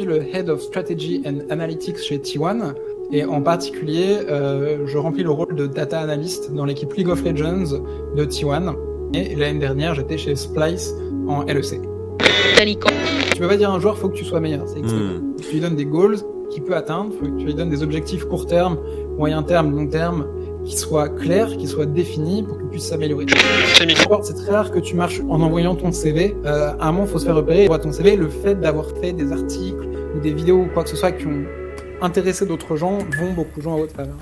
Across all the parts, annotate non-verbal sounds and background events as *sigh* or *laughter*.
suis le Head of Strategy and Analytics chez T1 et en particulier, euh, je remplis le rôle de data analyst dans l'équipe League of Legends de T1 et l'année dernière, j'étais chez Splice en LEC. Tu peux pas dire à un joueur, faut que tu sois meilleur. C'est hmm. Tu lui donnes des goals qu'il peut atteindre, faut que tu lui donnes des objectifs court terme, moyen terme, long terme, qui soient clairs, qui soient définis pour qu'il puisse s'améliorer. C'est très rare que tu marches en envoyant ton CV. Euh, à un moment, faut se faire repérer. Pour ton CV, le fait d'avoir fait des articles ou des vidéos ou quoi que ce soit qui ont intéressé d'autres gens vont beaucoup de gens à votre faveur.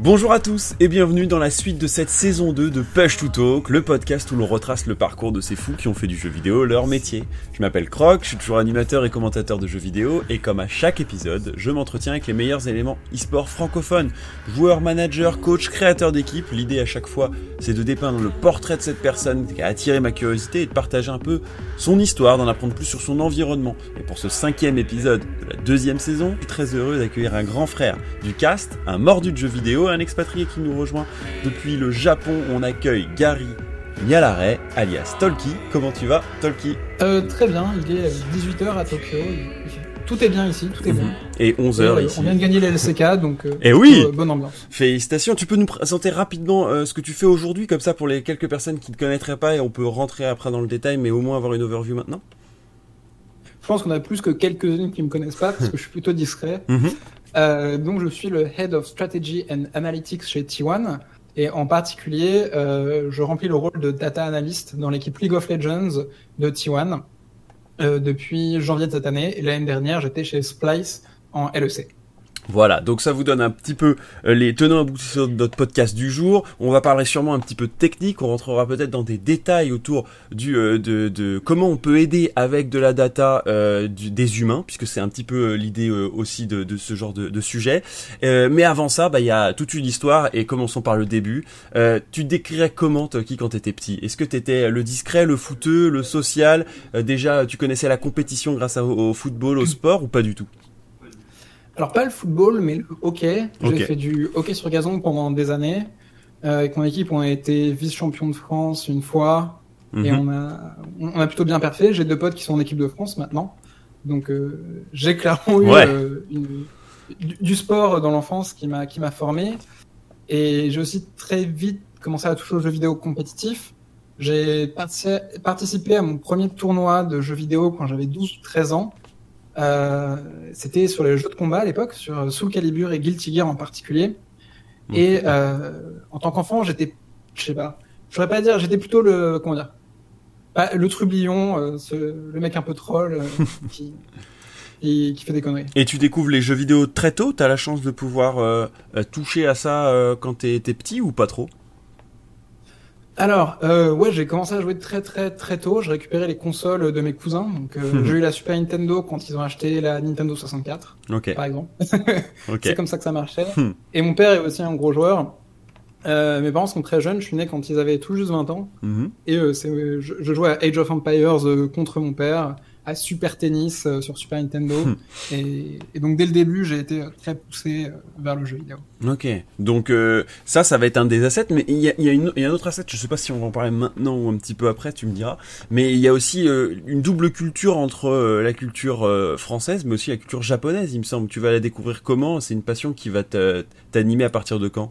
Bonjour à tous et bienvenue dans la suite de cette saison 2 de Push to Talk, le podcast où l'on retrace le parcours de ces fous qui ont fait du jeu vidéo leur métier. Je m'appelle Croc, je suis toujours animateur et commentateur de jeux vidéo et comme à chaque épisode, je m'entretiens avec les meilleurs éléments e-sport francophones. Joueurs, managers, coach, créateurs d'équipe, l'idée à chaque fois c'est de dépeindre le portrait de cette personne qui a attiré ma curiosité et de partager un peu son histoire, d'en apprendre plus sur son environnement. Et pour ce cinquième épisode de la deuxième saison, je suis très heureux d'accueillir un grand frère du cast, un mordu de jeux vidéo, un expatrié qui nous rejoint depuis le Japon. On accueille Gary Nyalare, alias Tolki. Comment tu vas, Tolki? Euh, Très bien, il est 18h à Tokyo. Tout est bien ici, tout est bien. Mhm. Et 11h euh, ici. On vient de gagner les LCK, donc euh, Et eh oui bonne ambiance. Félicitations. Tu peux nous présenter rapidement ce que tu fais aujourd'hui, comme ça pour les quelques personnes qui ne te connaîtraient pas, et on peut rentrer après dans le détail, mais au moins avoir une overview maintenant Je pense qu'on a plus que quelques-unes qui me connaissent pas, parce que je suis plutôt discret. Mhm. Euh, donc, je suis le Head of Strategy and Analytics chez T1. Et en particulier, euh, je remplis le rôle de data analyst dans l'équipe League of Legends de T1 euh, depuis janvier de cette année. Et l'année dernière, j'étais chez Splice en LEC. Voilà, donc ça vous donne un petit peu euh, les tenants aboutissants de notre podcast du jour. On va parler sûrement un petit peu de technique, on rentrera peut-être dans des détails autour du euh, de, de, comment on peut aider avec de la data euh, des humains, puisque c'est un petit peu l'idée aussi de, de, ce genre de, sujet. mais avant ça, bah il y a toute une histoire et commençons par le début. tu décrirais comment qui quand t'étais petit? Est-ce que t'étais le discret, le fouteux, le social? Déjà, tu connaissais la compétition grâce au football, au sport ou pas du tout? Alors pas le football, mais le hockey. J'ai fait du hockey sur gazon pendant des années. Euh, avec mon équipe, on a été vice-champion de France une fois. Et mhm. on a, on a plutôt bien parfait. J'ai deux potes qui sont en équipe de France maintenant. Donc euh, j'ai clairement eu euh, du, sport dans l'enfance qui m'a qui m'a formé. Et j'ai aussi très vite commencé à toucher aux jeux vidéo compétitifs. J'ai participé à mon premier tournoi de jeux vidéo quand j'avais 12-13 ans. Euh, c'était sur les jeux de combat à l'époque, sur Soul Calibur et Guilty Gear en particulier. Et euh, en tant qu'enfant, j'étais, je sais pas, je pourrais pas dire, j'étais plutôt le, comment dire, le trublion, euh, le mec un peu troll *laughs* qui, qui, fait des conneries. Et tu découvres les jeux vidéo très tôt? T'as la chance de pouvoir toucher à ça quand t'es petit ou pas trop? Alors, euh, ouais, j'ai commencé à jouer très très très tôt. J'ai récupéré les consoles de mes cousins. Donc, euh, j'ai eu la Super Nintendo quand ils ont acheté la Nintendo 64, par exemple. *laughs* c'est comme ça que ça marchait. Hmm. Et mon père est aussi un gros joueur. Euh, mes parents sont très jeunes. Je suis né quand ils avaient tout juste 20 ans. Mhm. Et euh, je, je, jouais à Age of Empires euh, contre mon père à Super Tennis euh, sur Super Nintendo. Hmm. Et, donc dès le début, j'ai été très poussé euh, vers le jeu vidéo. Ok, donc euh, ça, ça va être un des assets, mais il y a, y, a y a, un autre asset, je sais pas si on va en parler maintenant ou un petit peu après, tu me diras, mais il y a aussi une double culture entre la culture française, mais aussi la culture japonaise, il me semble. Tu vas la découvrir comment? C'est une passion qui va t'animer à partir de quand?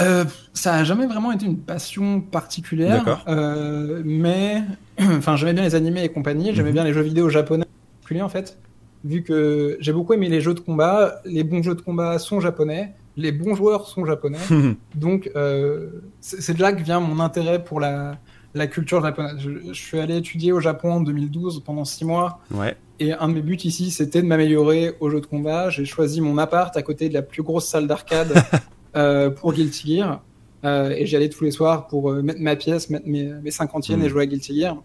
Euh, ça a jamais vraiment été une passion particulière, euh, mais *clears throat* enfin j'aimais bien les animés et compagnie, j'aimais mhm. bien les jeux vidéo japonais particulier en fait, vu que j'ai beaucoup aimé les jeux de combat, les bons jeux de combat sont japonais, les bons joueurs sont japonais, *laughs* donc euh, c'est de là que vient mon intérêt pour la, la culture japonaise. Je, je, suis allé étudier au Japon en 2012 pendant six mois. Ouais. Et un de mes buts ici, c'était de m'améliorer au jeu de combat. J'ai choisi mon appart à côté de la plus grosse salle d'arcade *laughs* Euh, pour Guilty Gear. Euh, et j'y allais tous les soirs pour euh, mettre ma pièce, mettre mes, mes cinquantiennes et hmm. jouer à Guilty Gear.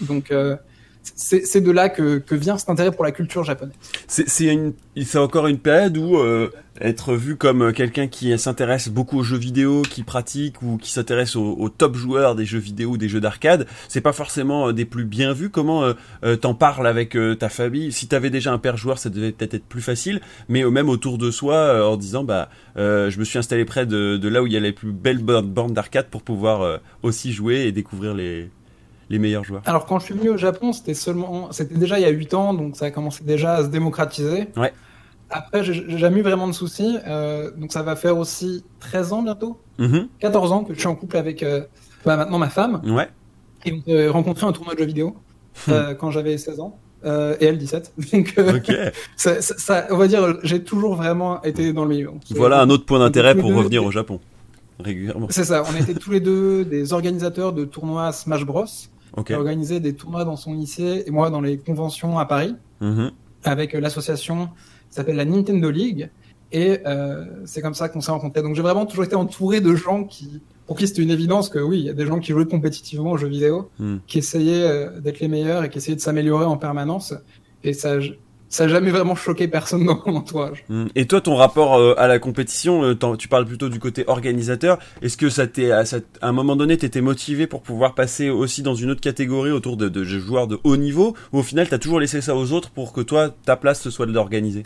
Donc c'est de là que, vient cet intérêt pour la culture japonaise. C'est encore une période où euh, être vu comme quelqu'un qui s'intéresse beaucoup aux jeux vidéo, qui pratique ou qui s'intéresse aux, top joueurs des jeux vidéo ou des jeux d'arcade, c'est pas forcément euh, des plus bien vus. Comment euh, t'en parles avec ta famille? Si t'avais déjà un père joueur, ça devait peut-être être plus facile, mais même autour de soi, en disant bah je me suis installé près de, de, là où il y a les plus belles bornes d'arcade pour pouvoir aussi jouer et découvrir les les meilleurs joueurs Alors quand je suis venu au Japon, c'était seulement, c'était déjà il y a 8 ans, donc ça a commencé déjà à se démocratiser. Ouais. Après, j'ai jamais eu vraiment de soucis, euh, donc ça va faire aussi 13 ans bientôt, Mhm. 14 ans que je suis en couple avec euh, bah, maintenant ma femme. Ouais. Et on s'est rencontré un tournoi de jeux vidéo euh, quand j'avais 16 ans. Euh, et elle 17. *laughs* Donc, euh, Ok. *laughs* ça, ça- ça- on va dire, j'ai toujours vraiment été dans le milieu. Voilà un autre point d'intérêt pour deux, revenir au Japon régulièrement. C'est ça. On était tous les deux des organisateurs de tournois Smash Bros. Ok. qui organisait des tournois dans son lycée et moi dans les conventions à Paris Mhm. avec euh, l'association qui s'appelle la Nintendo League. Et euh, c'est comme ça qu'on s'est rencontrés. Donc j'ai vraiment toujours été entouré de gens qui, pour qui c'était une évidence que oui, il y a des gens qui jouaient compétitivement aux jeux vidéo, Hmm. qui essayaient euh, d'être les meilleurs et qui essayaient de s'améliorer en permanence. Et ça, ça a jamais vraiment choqué personne dans mon entourage. Mm. Et toi, ton rapport euh, à la compétition, euh, tu parles plutôt du côté organisateur. Est-ce que ça t'est, à, un moment donné, t'étais motivé pour pouvoir passer aussi dans une autre catégorie autour de, de joueurs de haut niveau, ou au final, t'as toujours laissé ça aux autres pour que toi, ta place ce soit de l'organiser?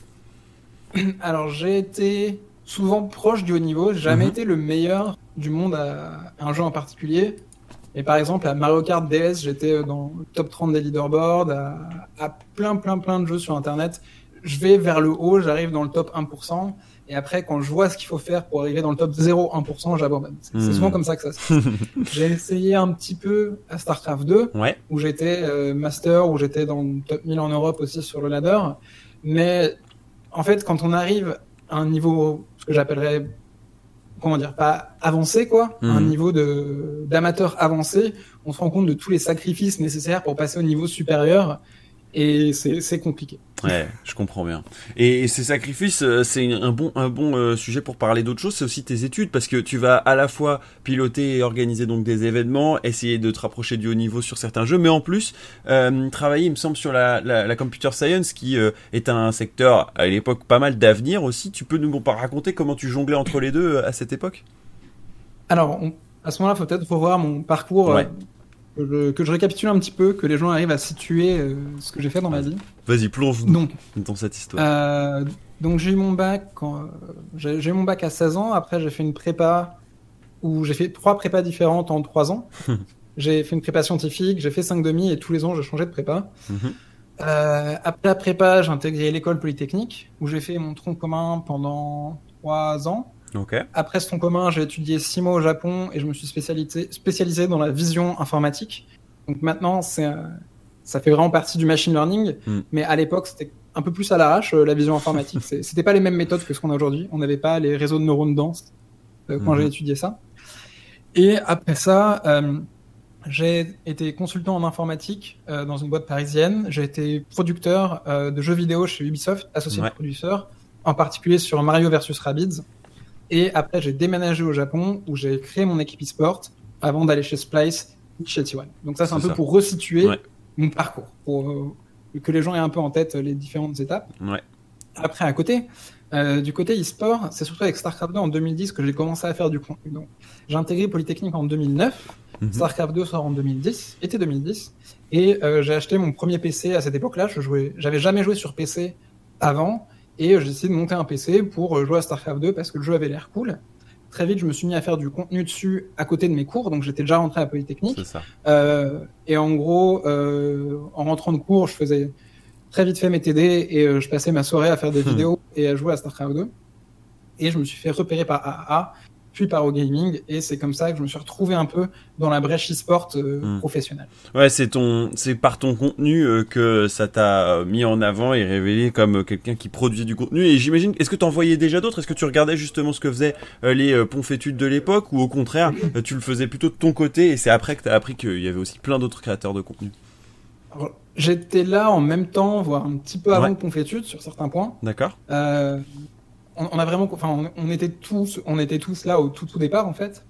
*clears throat* Alors j'ai été souvent proche du haut niveau, j'ai jamais Mhm. été le meilleur du monde à un jeu en particulier. Et par exemple à Mario Kart DS, j'étais dans le top 30 des leaderboards, à, à plein plein plein de jeux sur internet. Je vais vers le haut, j'arrive dans le top 1%, et après quand je vois ce qu'il faut faire pour arriver dans le top 0,1%, j'abandonne. C'est Mhm. souvent comme ça que ça se passe. *laughs* J'ai essayé un petit peu à StarCraft 2, Ouais. où j'étais euh, master, où j'étais dans le top 1000 en Europe aussi sur le ladder. Mais en fait, quand on arrive à un niveau, ce que j'appellerais, comment dire, pas avancé, quoi, un niveau de d'amateur avancé, on se rend compte de tous les sacrifices nécessaires pour passer au niveau supérieur. Et c'est compliqué. Ouais, je comprends bien. Et, et ces sacrifices, euh, c'est un bon, un bon euh, sujet pour parler d'autre chose. C'est aussi tes études, parce que tu vas à la fois piloter et organiser donc des événements, essayer de te rapprocher du haut niveau sur certains jeux, mais en plus euh, travailler, il me semble, sur la, la, la computer science, qui euh, est un secteur à l'époque pas mal d'avenir aussi. Tu peux nous raconter comment tu jonglais entre les deux à cette époque? Alors, on- à ce moment-là, il faut peut-être revoir mon parcours. Ouais. euh, que, je, que je récapitule un petit peu, que les gens arrivent à situer euh, ce que j'ai fait dans ma vie. Vas-y, plonge-nous Donc, dans cette histoire. Euh, donc j'ai eu mon bac quand j'ai eu mon bac à 16 ans. Après j'ai fait une prépa où j'ai fait trois prépas différentes en trois ans. *laughs* j'ai fait une prépa scientifique, j'ai fait 5 demi et tous les ans j'ai changé de prépa. Mhm. Euh, après la prépa, j'ai intégré l'école polytechnique où j'ai fait mon tronc commun pendant trois ans. Après ce tronc commun, j'ai étudié six mois au Japon et je me suis spécialisé, spécialisé dans la vision informatique. Donc maintenant, c'est, euh, ça fait vraiment partie du machine learning, Mm. mais à l'époque, c'était un peu plus à l'arrache, euh, la vision informatique. *laughs* C'était pas les mêmes méthodes que ce qu'on a aujourd'hui. On n'avait pas les réseaux de neurones denses euh, quand j'ai étudié ça. Et après ça, euh, j'ai été consultant en informatique euh, dans une boîte parisienne. J'ai été producteur de jeux vidéo chez Ubisoft, associé Ouais. de producteur, en particulier sur Mario versus Rabbids. Et après, j'ai déménagé au Japon où j'ai créé mon équipe e-sport avant d'aller chez Splice chez T1. Donc ça, c'est un peu pour resituer Ouais. mon parcours, pour euh, que les gens aient un peu en tête les différentes étapes. Ouais. Après, à côté, euh, du côté e-sport, c'est surtout avec StarCraft 2 en 2010 que j'ai commencé à faire du contenu. Donc, j'ai intégré Polytechnique en 2009, Mhm. StarCraft 2 sort en 2010, été 2010, et euh, j'ai acheté mon premier PC à cette époque-là. Je jouais, j'avais jamais joué sur PC avant, et j'ai décidé de monter un PC pour euh, jouer à StarCraft 2 parce que le jeu avait l'air cool. Très vite, je me suis mis à faire du contenu dessus à côté de mes cours, donc j'étais déjà rentré à Polytechnique. Ça. Euh, et en gros, euh, en rentrant de cours, je faisais très vite fait mes TD et euh, je passais ma soirée à faire des *laughs* vidéos et à jouer à StarCraft 2. Et je me suis fait repérer par AAA, puis par OGaming, et c'est comme ça que je me suis retrouvé un peu dans la brèche e-sport euh, Hmm. professionnelle. Ouais, c'est ton, c'est par ton contenu euh, que ça t'a euh, mis en avant et révélé comme euh, quelqu'un qui produisait du contenu. Et j'imagine, est-ce que t'en voyais déjà d'autres? Est-ce que tu regardais justement ce que faisaient les ponfétudes de l'époque, ou au contraire, tu le faisais plutôt de ton côté et c'est après que t'as appris qu'il y avait aussi plein d'autres créateurs de contenu? J'étais là en même temps, voire un petit peu avant Ouais. sur certains points. D'accord on, on a vraiment, enfin, on, on était tous, on était tous là au tout tout départ en fait.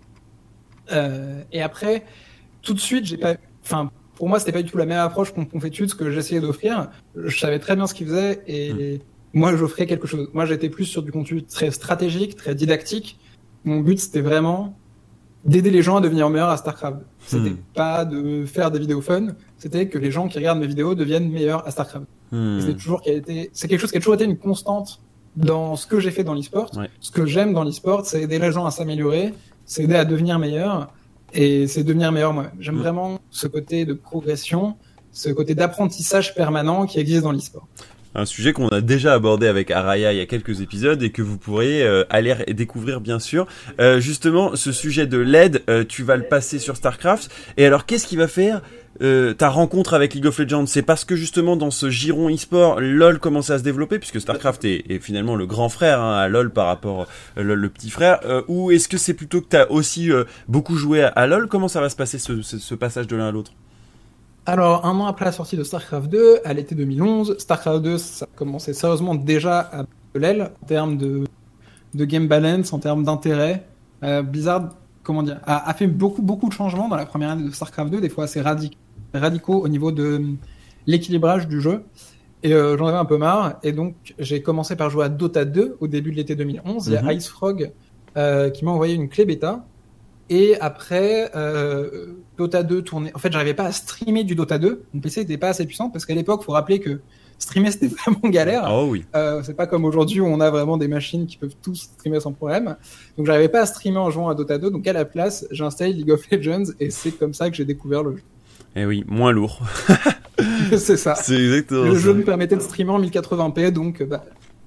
Euh, et après, tout de suite, j'ai pas, enfin, pour moi, c'était pas du tout la même approche qu'on Confétude, ce que j'essayais d'offrir. Je savais très bien ce qu'ils faisaient et moi, j'offrais quelque chose. Moi, j'étais plus sur du contenu très stratégique, très didactique. Mon but, c'était vraiment d'aider les gens à devenir meilleurs à StarCraft. C'était Hmm. pas de faire des vidéos fun, c'était que les gens qui regardent mes vidéos deviennent meilleurs à StarCraft. Hmm. C'est toujours qui a été, c'est quelque chose qui a toujours été une constante dans ce que j'ai fait dans l'e-sport. Ouais. Ce que j'aime dans l'e-sport, c'est aider les gens à s'améliorer, c'est aider à devenir meilleurs. et c'est devenir meilleur moi. J'aime mm. vraiment ce côté de progression, ce côté d'apprentissage permanent qui existe dans l'e-sport un sujet qu'on a déjà abordé avec Araya il y a quelques épisodes et que vous pourriez euh, aller découvrir bien sûr. Euh, justement, ce sujet de l'aide, euh, tu vas le passer sur StarCraft. Et alors, qu'est-ce qui va faire ta rencontre avec League of Legends C'est parce que justement dans ce giron e-sport, LoL commence à se développer puisque StarCraft est, finalement le grand frère hein, à LoL par rapport LoL le petit frère. ou est-ce que c'est plutôt que tu as aussi beaucoup joué à, LoL? Comment ça va se passer ce, ce passage de l'un à l'autre? Alors, un an après la sortie de StarCraft 2, à l'été 2011, StarCraft 2, ça commençait sérieusement déjà à de l'aile en termes de, game balance, en termes d'intérêt. Euh, Blizzard, comment dire, a, fait beaucoup, beaucoup de changements dans la première année de StarCraft 2, des fois assez radicaux au niveau de l'équilibrage du jeu. Et euh, j'en avais un peu marre. Et donc, j'ai commencé par jouer à Dota 2 au début de l'été 2011. Il y a mhm. Ice Frog euh, qui m'a envoyé une clé bêta et après, euh, Dota 2 tournait. En fait, j'arrivais pas à streamer du Dota 2. Mon PC n'était pas assez puissant parce qu'à l'époque, faut rappeler que streamer c'était *laughs* vraiment galère. Oh oui. C'est pas comme aujourd'hui où on a vraiment des machines qui peuvent tous streamer sans problème. Donc j'arrivais pas à streamer en jouant à Dota 2. Donc à la place, j'ai installé League of Legends et c'est comme ça que j'ai découvert le jeu. Eh oui, moins lourd. *laughs* c'est ça. C'est exactement. Le jeu me permettait de streamer en 1080p, donc bah,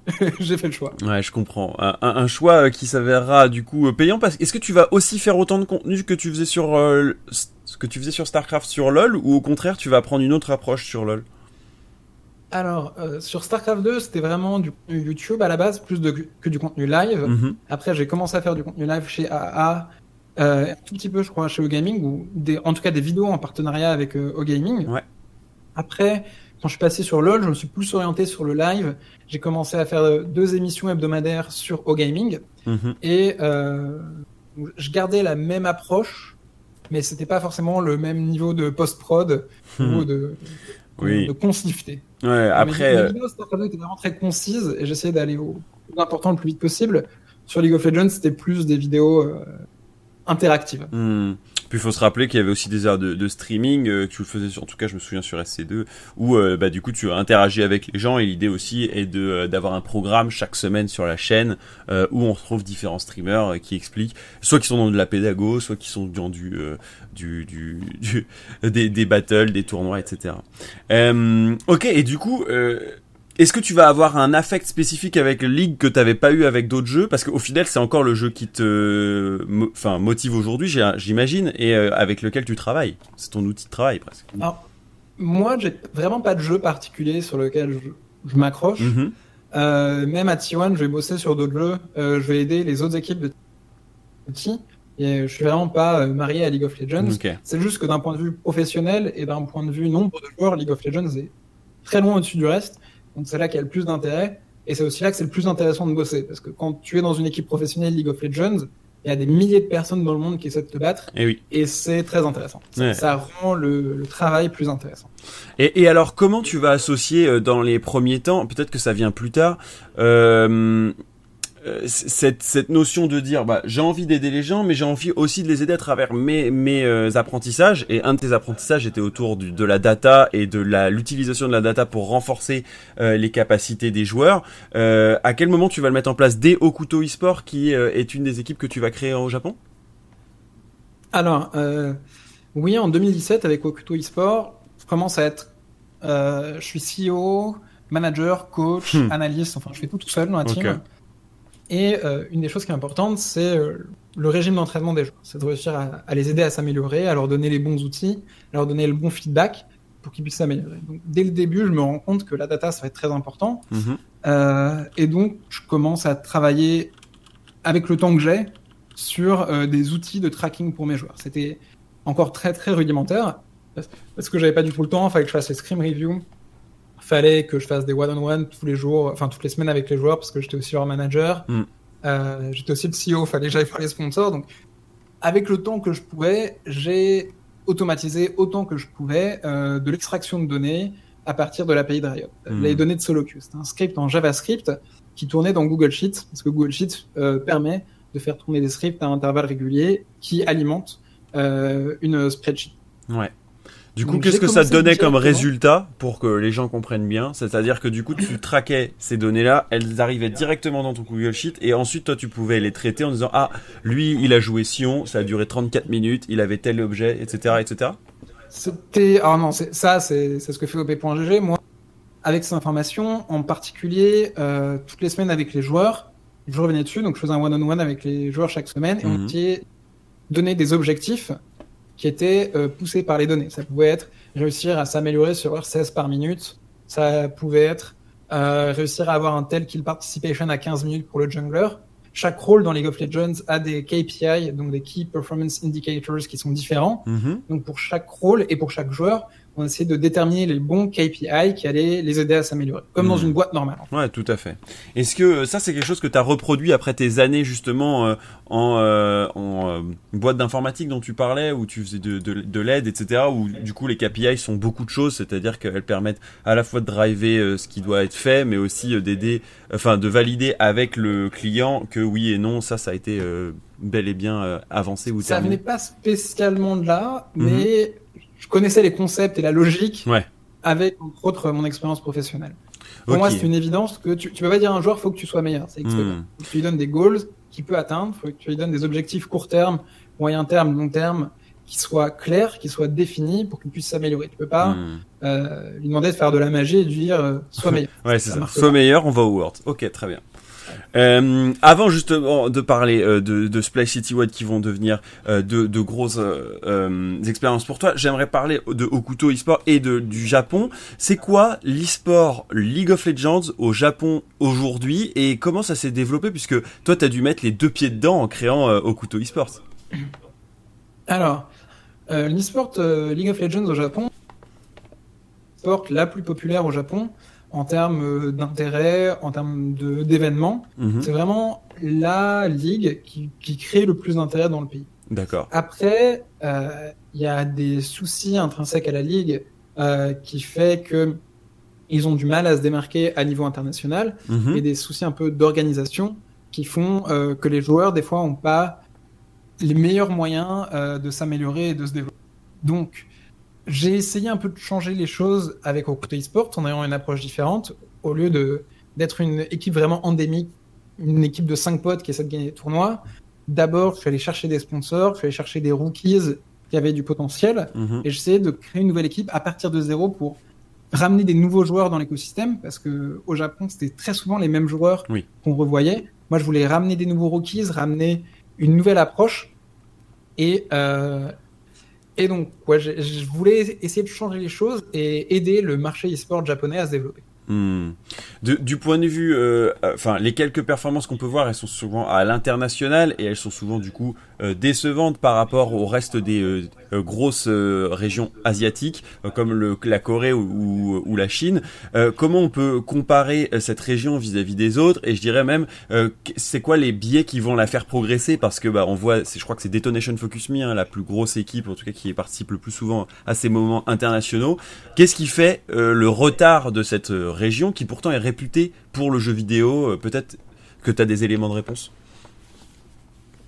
*laughs* j'ai fait le choix. Ouais, je comprends. Un, choix euh, qui s'avérera du coup euh, payant parce est-ce que tu vas aussi faire autant de contenu que tu faisais sur euh, ce que tu faisais sur Starcraft sur LoL ou au contraire tu vas prendre une autre approche sur LoL? Alors, sur StarCraft 2, c'était vraiment du contenu YouTube à la base, plus de, que du contenu live. Mhm. Après, j'ai commencé à faire du contenu live chez AA, un tout petit peu, je crois, chez OGaming, ou des, en tout cas des vidéos en partenariat avec OGaming. Ouais. Après, quand je suis passé sur LoL, je me suis plus orienté sur le live. J'ai commencé à faire deux émissions hebdomadaires sur OGaming. Mhm. Et euh, je gardais la même approche, mais c'était pas forcément le même niveau de post-prod ou mhm. de, oui. de. Ouais, après. Mes, euh, vidéos étaient vraiment très concises et j'essayais d'aller au plus important le plus vite possible. Sur League of Legends, c'était plus des vidéos euh, interactives. Hmm. Puis il faut se rappeler qu'il y avait aussi des heures de, streaming, euh, tu le faisais, en tout cas je me souviens sur SC2, où euh, bah, du coup tu interagis avec les gens et l'idée aussi est de euh, d'avoir un programme chaque semaine sur la chaîne où on retrouve différents streamers qui expliquent, soit qui sont dans de la pédago, soit qui sont dans du, du, du, du *laughs* des, des, battles, des tournois, etc. ok, et du coup est-ce que tu vas avoir un affect spécifique avec League que tu n'avais pas eu avec d'autres jeux? Parce qu'au final, c'est encore le jeu qui te enfin, motive aujourd'hui, j'imagine, et euh, avec lequel tu travailles. C'est ton outil de travail presque. Alors, moi, j'ai vraiment pas de jeu particulier sur lequel je, m'accroche. Mm-hmm. Euh, même à T1, je vais bosser sur d'autres jeux. Euh, je vais aider les autres équipes de T. Et je suis vraiment pas marié à League of Legends. C'est juste que d'un point de vue professionnel et d'un point de vue nombre de joueurs, League of Legends est très loin au-dessus du reste. Donc c'est là qu'il y a le plus d'intérêt. Et c'est aussi là que c'est le plus intéressant de bosser. Parce que quand tu es dans une équipe professionnelle League of Legends, il y a des milliers de personnes dans le monde qui essaient de te battre. Et, oui. et c'est très intéressant. Ça rend le, travail plus intéressant. Et, et, alors, comment tu vas associer euh, dans les premiers temps, peut-être que ça vient plus tard, euh, cette, cette notion de dire bah, j'ai envie d'aider les gens, mais j'ai envie aussi de les aider à travers mes, mes euh, apprentissages. Et un de tes apprentissages était autour du, de la data et de l'utilisation de la data pour renforcer euh, les capacités des joueurs. à quel moment tu vas le mettre en place? Dès Okuto eSport, qui est une des équipes que tu vas créer au Japon? Alors, oui, en 2017 avec Okuto eSport, je commence à être, je suis CEO, manager, coach, hmm. analyste, enfin je fais tout tout seul dans la team. Et euh, une des choses qui est importante, c'est euh, le régime d'entraînement des joueurs. C'est de réussir à, les aider à s'améliorer, à leur donner les bons outils, à leur donner le bon feedback pour qu'ils puissent s'améliorer. Donc, dès le début, je me rends compte que la data, ça va être très important. Mhm. Euh, et donc, je commence à travailler avec le temps que j'ai sur des outils de tracking pour mes joueurs. C'était encore très, très rudimentaire parce que j'avais pas du tout le temps. Il fallait que je fasse les scrim reviews fallait que je fasse des one-on-one tous les jours, enfin toutes les semaines avec les joueurs parce que j'étais aussi leur manager. Mm. Euh, j'étais aussi le CEO, fallait que j'aille faire les sponsors. Donc, avec le temps que je pouvais, j'ai automatisé autant que je pouvais euh, de l'extraction de données à partir de l'API de Riot. Mm. Les données de SoloQ, c'est un script en JavaScript qui tournait dans Google Sheets parce que Google Sheets euh, permet de faire tourner des scripts à intervalles réguliers qui alimentent une spreadsheet. Ouais. Du coup, qu'est-ce que ça donnait comme résultat pour que les gens comprennent bien? C'est-à-dire que du coup, tu traquais ces données-là, elles arrivaient directement dans ton Google Sheet et ensuite, toi, tu pouvais les traiter en disant Ah, lui, il a joué Sion, ça a duré 34 minutes, il avait tel objet, etc. etc. C'était. Ah non, ça, c'est ce que fait OP.gg. Moi, avec ces informations, en particulier, euh, toutes les semaines avec les joueurs, je revenais dessus, donc je faisais un one-on-one avec les joueurs chaque semaine et on mhm. était donné des objectifs qui étaient euh, poussés par les données. Ça pouvait être réussir à s'améliorer sur 16 par minute, ça pouvait être euh, réussir à avoir un tel kill participation à 15 minutes pour le jungler. Chaque rôle dans League of Legends a des KPI, donc des Key Performance Indicators qui sont différents. Mhm. Donc pour chaque rôle et pour chaque joueur, on essaie de déterminer les bons KPI qui allaient les aider à s'améliorer, comme dans hmm. une boîte normale. Ouais, tout à fait. Est-ce que euh, ça, c'est quelque chose que tu as reproduit après tes années justement euh, en, euh, en boîte d'informatique dont tu parlais, où tu faisais de, de, de l'aide, etc., où du coup les KPI sont beaucoup de choses, c'est-à-dire qu'elles permettent à la fois de driver ce qui doit être fait, mais aussi d'aider, enfin de valider avec le client que oui et non, ça, ça a été bel et bien avancé ou terminé. Ça venait pas spécialement de là, mhm. mais je connaissais les concepts et la logique avec, entre autres, mon expérience professionnelle. Pour moi, c'est une évidence que tu, tu peux pas dire à un joueur, faut que tu sois meilleur. C'est hmm. Tu lui donnes des goals qu'il peut atteindre, faut que tu lui donnes des objectifs court terme, moyen terme, long terme, qui soient clairs, qui soient définis pour qu'il puisse s'améliorer. Tu peux pas hmm. euh, lui demander de faire de la magie et de lui dire, euh, sois meilleur. *laughs* ouais, c'est ça. Sois meilleur, on va au World. Ok, très bien. Euh, avant justement de parler euh, de, de, Splash City Wide qui vont devenir euh, de, grosses expériences pour toi, j'aimerais parler de Okuto eSport et de, du Japon. C'est quoi l'eSport League of Legends au Japon aujourd'hui et comment ça s'est développé puisque toi tu as dû mettre les deux pieds dedans en créant Okuto eSports Alors, l'eSport League of Legends au Japon, sport la plus populaire au Japon, en termes euh, d'intérêt, en termes d'événements. Mhm. C'est vraiment la ligue qui, qui crée le plus d'intérêt dans le pays. D'accord. Après, euh, il y a des soucis intrinsèques à la ligue euh, qui fait que ils ont du mal à se démarquer à niveau international mhm. et des soucis un peu d'organisation qui font euh, que les joueurs des fois ont pas les meilleurs moyens de s'améliorer et de se développer. Donc, j'ai essayé un peu de changer les choses avec Okuto eSport en ayant une approche différente. Au lieu de d'être une équipe vraiment endémique, une équipe de 5 potes qui essaie de gagner des tournois, d'abord, je suis allé chercher des sponsors, je suis allé chercher des rookies qui avaient du potentiel, mhm. et j'essayais de créer une nouvelle équipe à partir de zéro pour ramener des nouveaux joueurs dans l'écosystème, parce que au Japon, c'était très souvent les mêmes joueurs qu'on revoyait. Moi, je voulais ramener des nouveaux rookies, ramener une nouvelle approche, et, euh, et donc, ouais, je, voulais essayer de changer les choses et aider le marché e-sport japonais à se développer. Hmm. Du point de vue, euh, enfin, les quelques performances qu'on peut voir, elles sont souvent à l'international et elles sont souvent du coup euh, décevantes par rapport au reste des euh, grosses régions asiatiques comme le, la Corée ou, ou, la Chine. comment on peut comparer cette région vis-à-vis des autres? Et je dirais même, c'est quoi les biais qui vont la faire progresser? Parce que bah, on voit, je crois que c'est Detonation Focus Me, hein, la plus grosse équipe en tout cas qui participe le plus souvent à ces moments internationaux. Qu'est-ce qui fait le retard de cette région qui pourtant est réputée pour le jeu vidéo? Peut-être que tu as des éléments de réponse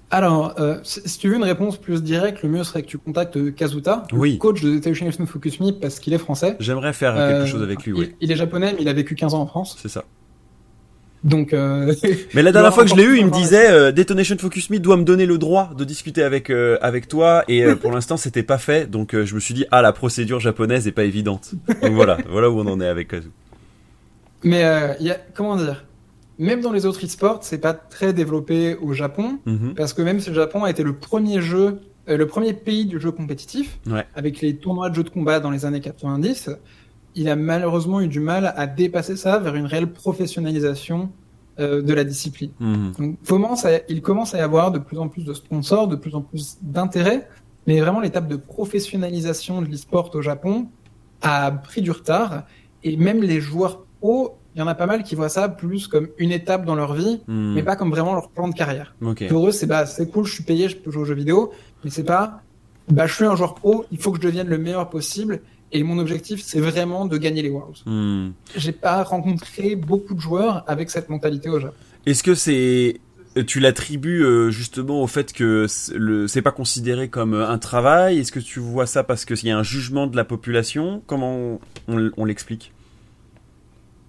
alors, euh, si tu veux une réponse plus directe, le mieux serait que tu contactes Kazuta, le coach de Detonation Focus Me, parce qu'il est français. J'aimerais faire quelque euh, chose avec lui, oui. Il, est japonais, mais il a vécu 15 ans en France. C'est ça. Donc, euh... *laughs* mais la dernière fois que je l'ai eu, il me disait euh, Detonation Focus Me doit me donner le droit de discuter avec euh, avec toi, et pour l'instant c'était pas fait, donc je me suis dit ah la procédure japonaise est pas évidente. Donc voilà, voilà où on en est avec Kazu. Mais y a comment dire? Même dans les autres e-sports, c'est pas très développé au Japon, mhm. parce que même si le Japon a été le premier jeu, euh, le premier pays du jeu compétitif, avec les tournois de jeux de combat dans les années 90, il a malheureusement eu du mal à dépasser ça vers une réelle professionnalisation euh, de la discipline. Mhm. Donc, commence il commence à y avoir de plus en plus de sponsors, de plus en plus d'intérêt, mais vraiment l'étape de professionnalisation de l'e-sport au Japon a pris du retard, et même les joueurs pro il y en a pas mal qui voient ça plus comme une étape dans leur vie, hmm. mais pas comme vraiment leur plan de carrière. Pour eux, c'est bah c'est cool, je suis payé, je peux jouer aux jeux vidéo, mais c'est pas bah je suis un joueur pro, il faut que je devienne le meilleur possible. Et mon objectif, c'est vraiment de gagner les Worlds. Hmm. J'ai pas rencontré beaucoup de joueurs avec cette mentalité au Japon. Est-ce que c'est tu l'attribues euh, justement au fait que c'est pas considéré comme un travail? Est-ce que tu vois ça parce qu'il y a un jugement de la population? Comment on, l'explique?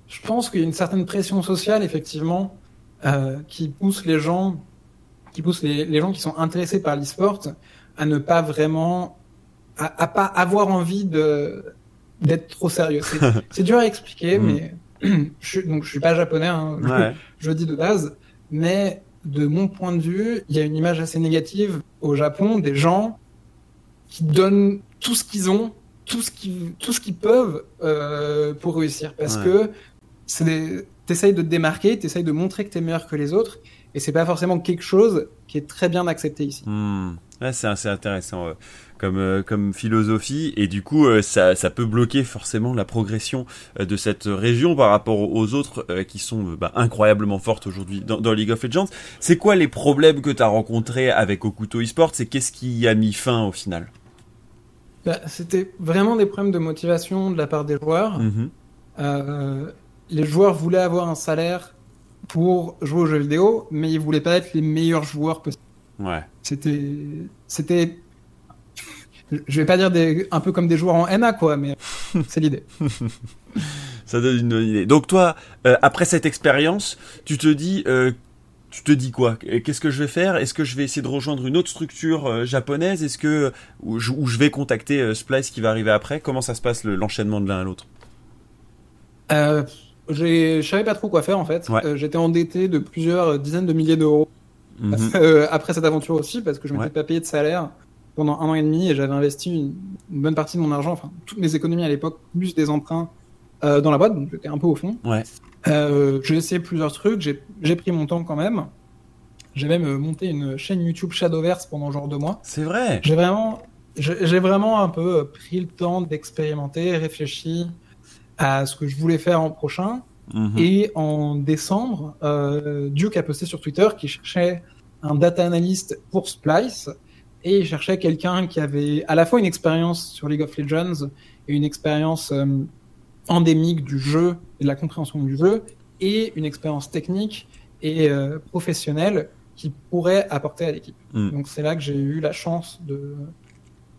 Je pense qu'il y a une certaine pression sociale effectivement euh, qui pousse les gens, qui pousse les, les gens qui sont intéressés par l'e-sport à ne pas vraiment, à, à pas avoir envie de d'être trop sérieux. C'est *laughs* dur à expliquer, mm. mais *clears throat* je, donc je suis pas japonais, hein, *laughs* je, dis de base, mais de mon point de vue, il y a une image assez négative au Japon des gens qui donnent tout ce qu'ils ont, tout ce qu'ils, tout ce qu'ils peuvent euh, pour réussir, parce que c'est t'essayes de te démarquer, t'essayes de montrer que t'es meilleur que les autres, et c'est pas forcément quelque chose qui est très bien accepté ici. Hmm. c'est assez intéressant comme euh, comme philosophie et du coup euh, ça ça peut bloquer forcément la progression euh, de cette région par rapport aux autres qui sont bah, incroyablement fortes aujourd'hui dans, dans, League of Legends. C'est quoi les problèmes que tu as rencontrés avec Okuto Esports et qu'est-ce qui a mis fin au final? Bah, C'était vraiment des problèmes de motivation de la part des joueurs. Mm-hmm. Les joueurs voulaient avoir un salaire pour jouer aux jeux vidéo, mais ils voulaient pas être les meilleurs joueurs possibles. Ouais. C'était, c'était je vais pas dire des, un peu comme des joueurs en NA, quoi, mais *laughs* c'est l'idée. Ça donne une idée. Donc toi, euh, après cette expérience, tu te dis, euh, tu te dis quoi? Qu'est-ce que je vais faire? Est-ce que je vais essayer de rejoindre une autre structure euh, japonaise? Est-ce que ou je, je, vais contacter Splice qui va arriver après? Comment ça se passe l'enchaînement de l'un à l'autre? Euh, Je savais pas trop quoi faire en fait. J'étais endetté de plusieurs dizaines de milliers d'euros mhm. *laughs* après cette aventure aussi parce que je m'étais pas payé de salaire pendant un an et demi et j'avais investi une, bonne partie de mon argent, enfin toutes mes économies à l'époque, plus des emprunts euh, dans la boîte, donc j'étais un peu au fond. Ouais. Euh, j'ai essayé plusieurs trucs, j'ai pris mon temps quand même. J'ai même euh, monté une chaîne YouTube Shadowverse pendant genre deux mois. C'est vrai. J'ai vraiment, j'ai vraiment un peu pris le temps d'expérimenter, réfléchi à ce que je voulais faire en prochain. Mhm. Et en décembre, euh, Duke a posté sur Twitter qu'il cherchait un data analyst pour Splice et il cherchait quelqu'un qui avait à la fois une expérience sur League of Legends et une expérience euh, endémique du jeu et de la compréhension du jeu et une expérience technique et euh, professionnelle qui pourrait apporter à l'équipe. Hmm. Donc c'est là que j'ai eu la chance de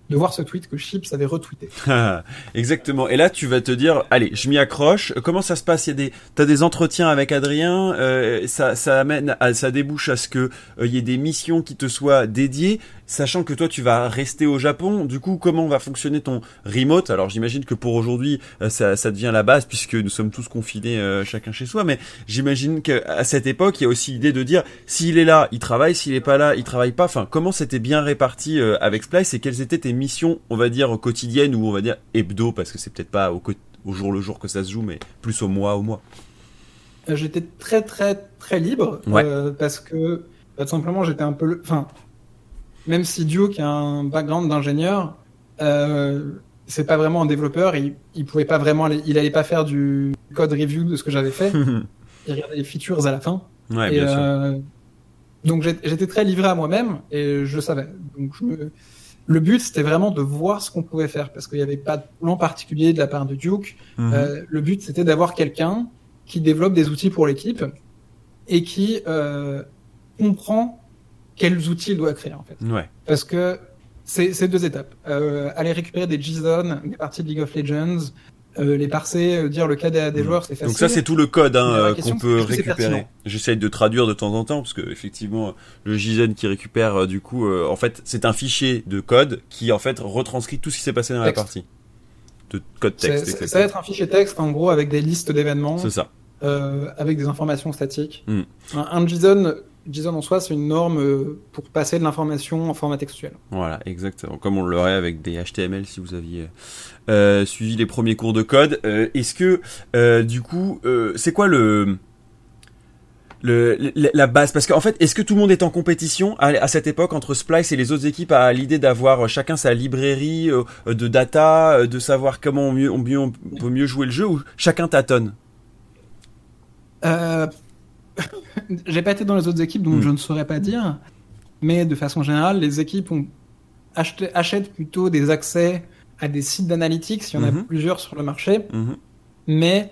de voir ce tweet que Chips avait retweeté. *laughs* Exactement. Et là, tu vas te dire, allez, je m'y accroche. Comment ça se passe? Il y a des, t'as des entretiens avec Adrien. Euh, ça, ça amène, à, ça débouche à ce que il y ait des missions qui te soient dédiées sachant que toi tu vas rester au Japon, du coup comment va fonctionner ton remote? Alors j'imagine que pour aujourd'hui euh, ça, ça, devient la base puisque nous sommes tous confinés euh, chacun chez soi, mais j'imagine qu'à cette époque il y a aussi l'idée de dire s'il est là il travaille, s'il est pas là il travaille pas. Enfin comment c'était bien réparti euh, avec Splice et quelles étaient tes missions on va dire quotidiennes ou on va dire hebdo parce que c'est peut-être pas au, au jour le jour que ça se joue, mais plus au mois au mois? J'étais très très très libre parce que tout simplement j'étais un peu le... enfin même si Duke a un background d'ingénieur, euh, c'est pas vraiment un développeur. Il, il pouvait pas vraiment, il allait pas faire du code review de ce que j'avais fait. *laughs* il regardait les features à la fin. Ouais, bien sûr. Euh, donc j'étais très livré à moi-même et je savais. Donc je le but c'était vraiment de voir ce qu'on pouvait faire parce qu'il n'y avait pas de plan particulier de la part de Duke. Mhm. euh, le but c'était d'avoir quelqu'un qui développe des outils pour l'équipe et qui euh, comprend quels outils il doit créer en fait. Ouais. Parce que c'est deux étapes. Euh, aller récupérer des JSON, des parties de League of Legends, euh, les parser, euh, dire le cas des, des mm. joueurs, c'est facile. Donc ça c'est tout le code hein, qu'on peut récupérer. J'essaye de traduire de temps en temps parce que effectivement le JSON qui récupère euh, du coup, en fait c'est un fichier de code qui en fait retranscrit tout ce qui s'est passé dans la partie. De code texte. Ça va être un fichier texte en gros avec des listes d'événements. C'est ça. avec des informations statiques. Mm. Un, un JSON JSON en soi, c'est une norme euh, pour passer de l'information en format textuel. Voilà, exactement. Comme on l'aurait avec des HTML si vous aviez euh, suivi les premiers cours de code. Euh, est-ce que, du coup, c'est quoi le, le, la base? Parce qu'en fait, est-ce que tout le monde est en compétition à, cette époque entre Splice et les autres équipes à l'idée d'avoir chacun sa librairie de data, de savoir comment on, mieux, on, mieux, on peut mieux jouer le jeu ou chacun tâtonne? Euh, *laughs* j'ai pas été dans les autres équipes, donc hmm. je ne saurais pas dire. Mais de façon générale, les équipes ont acheté, achètent plutôt des accès à des sites d'analytics. Il y en a mhm. plusieurs sur le marché. Mhm. Mais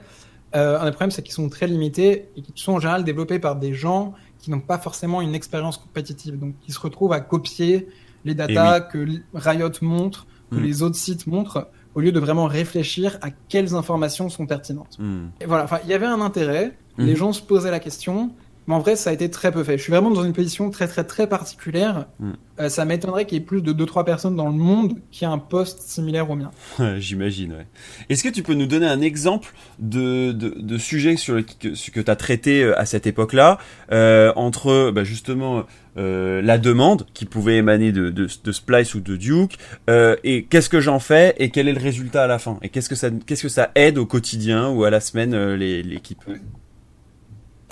euh, un des problèmes, c'est qu'ils sont très limités et qu'ils sont en général développés par des gens qui n'ont pas forcément une expérience compétitive, donc qui se retrouvent à copier les datas que Riot montre, que mm. les autres sites montrent, au lieu de vraiment réfléchir à quelles informations sont pertinentes. Mm. Et voilà, enfin, il y avait un intérêt, les gens se posaient la question, mais en vrai, ça a été très peu fait. Je suis vraiment dans une position très très très particulière. Mm. Euh, ça m'étonnerait qu'il y ait plus de 2-3 personnes dans le monde qui aient un poste similaire au mien. *laughs* J'imagine, ouais. Est-ce que tu peux nous donner un exemple de, de, de sujet sur le, que, que tu as traité euh, à cette époque-là, euh, entre bah, justement euh, la demande qui pouvait émaner de, de, de Splice ou de Duke, euh, et qu'est-ce que j'en fais et quel est le résultat à la fin, et qu'est-ce que ça, qu'est-ce que ça aide au quotidien ou à la semaine euh, l'équipe?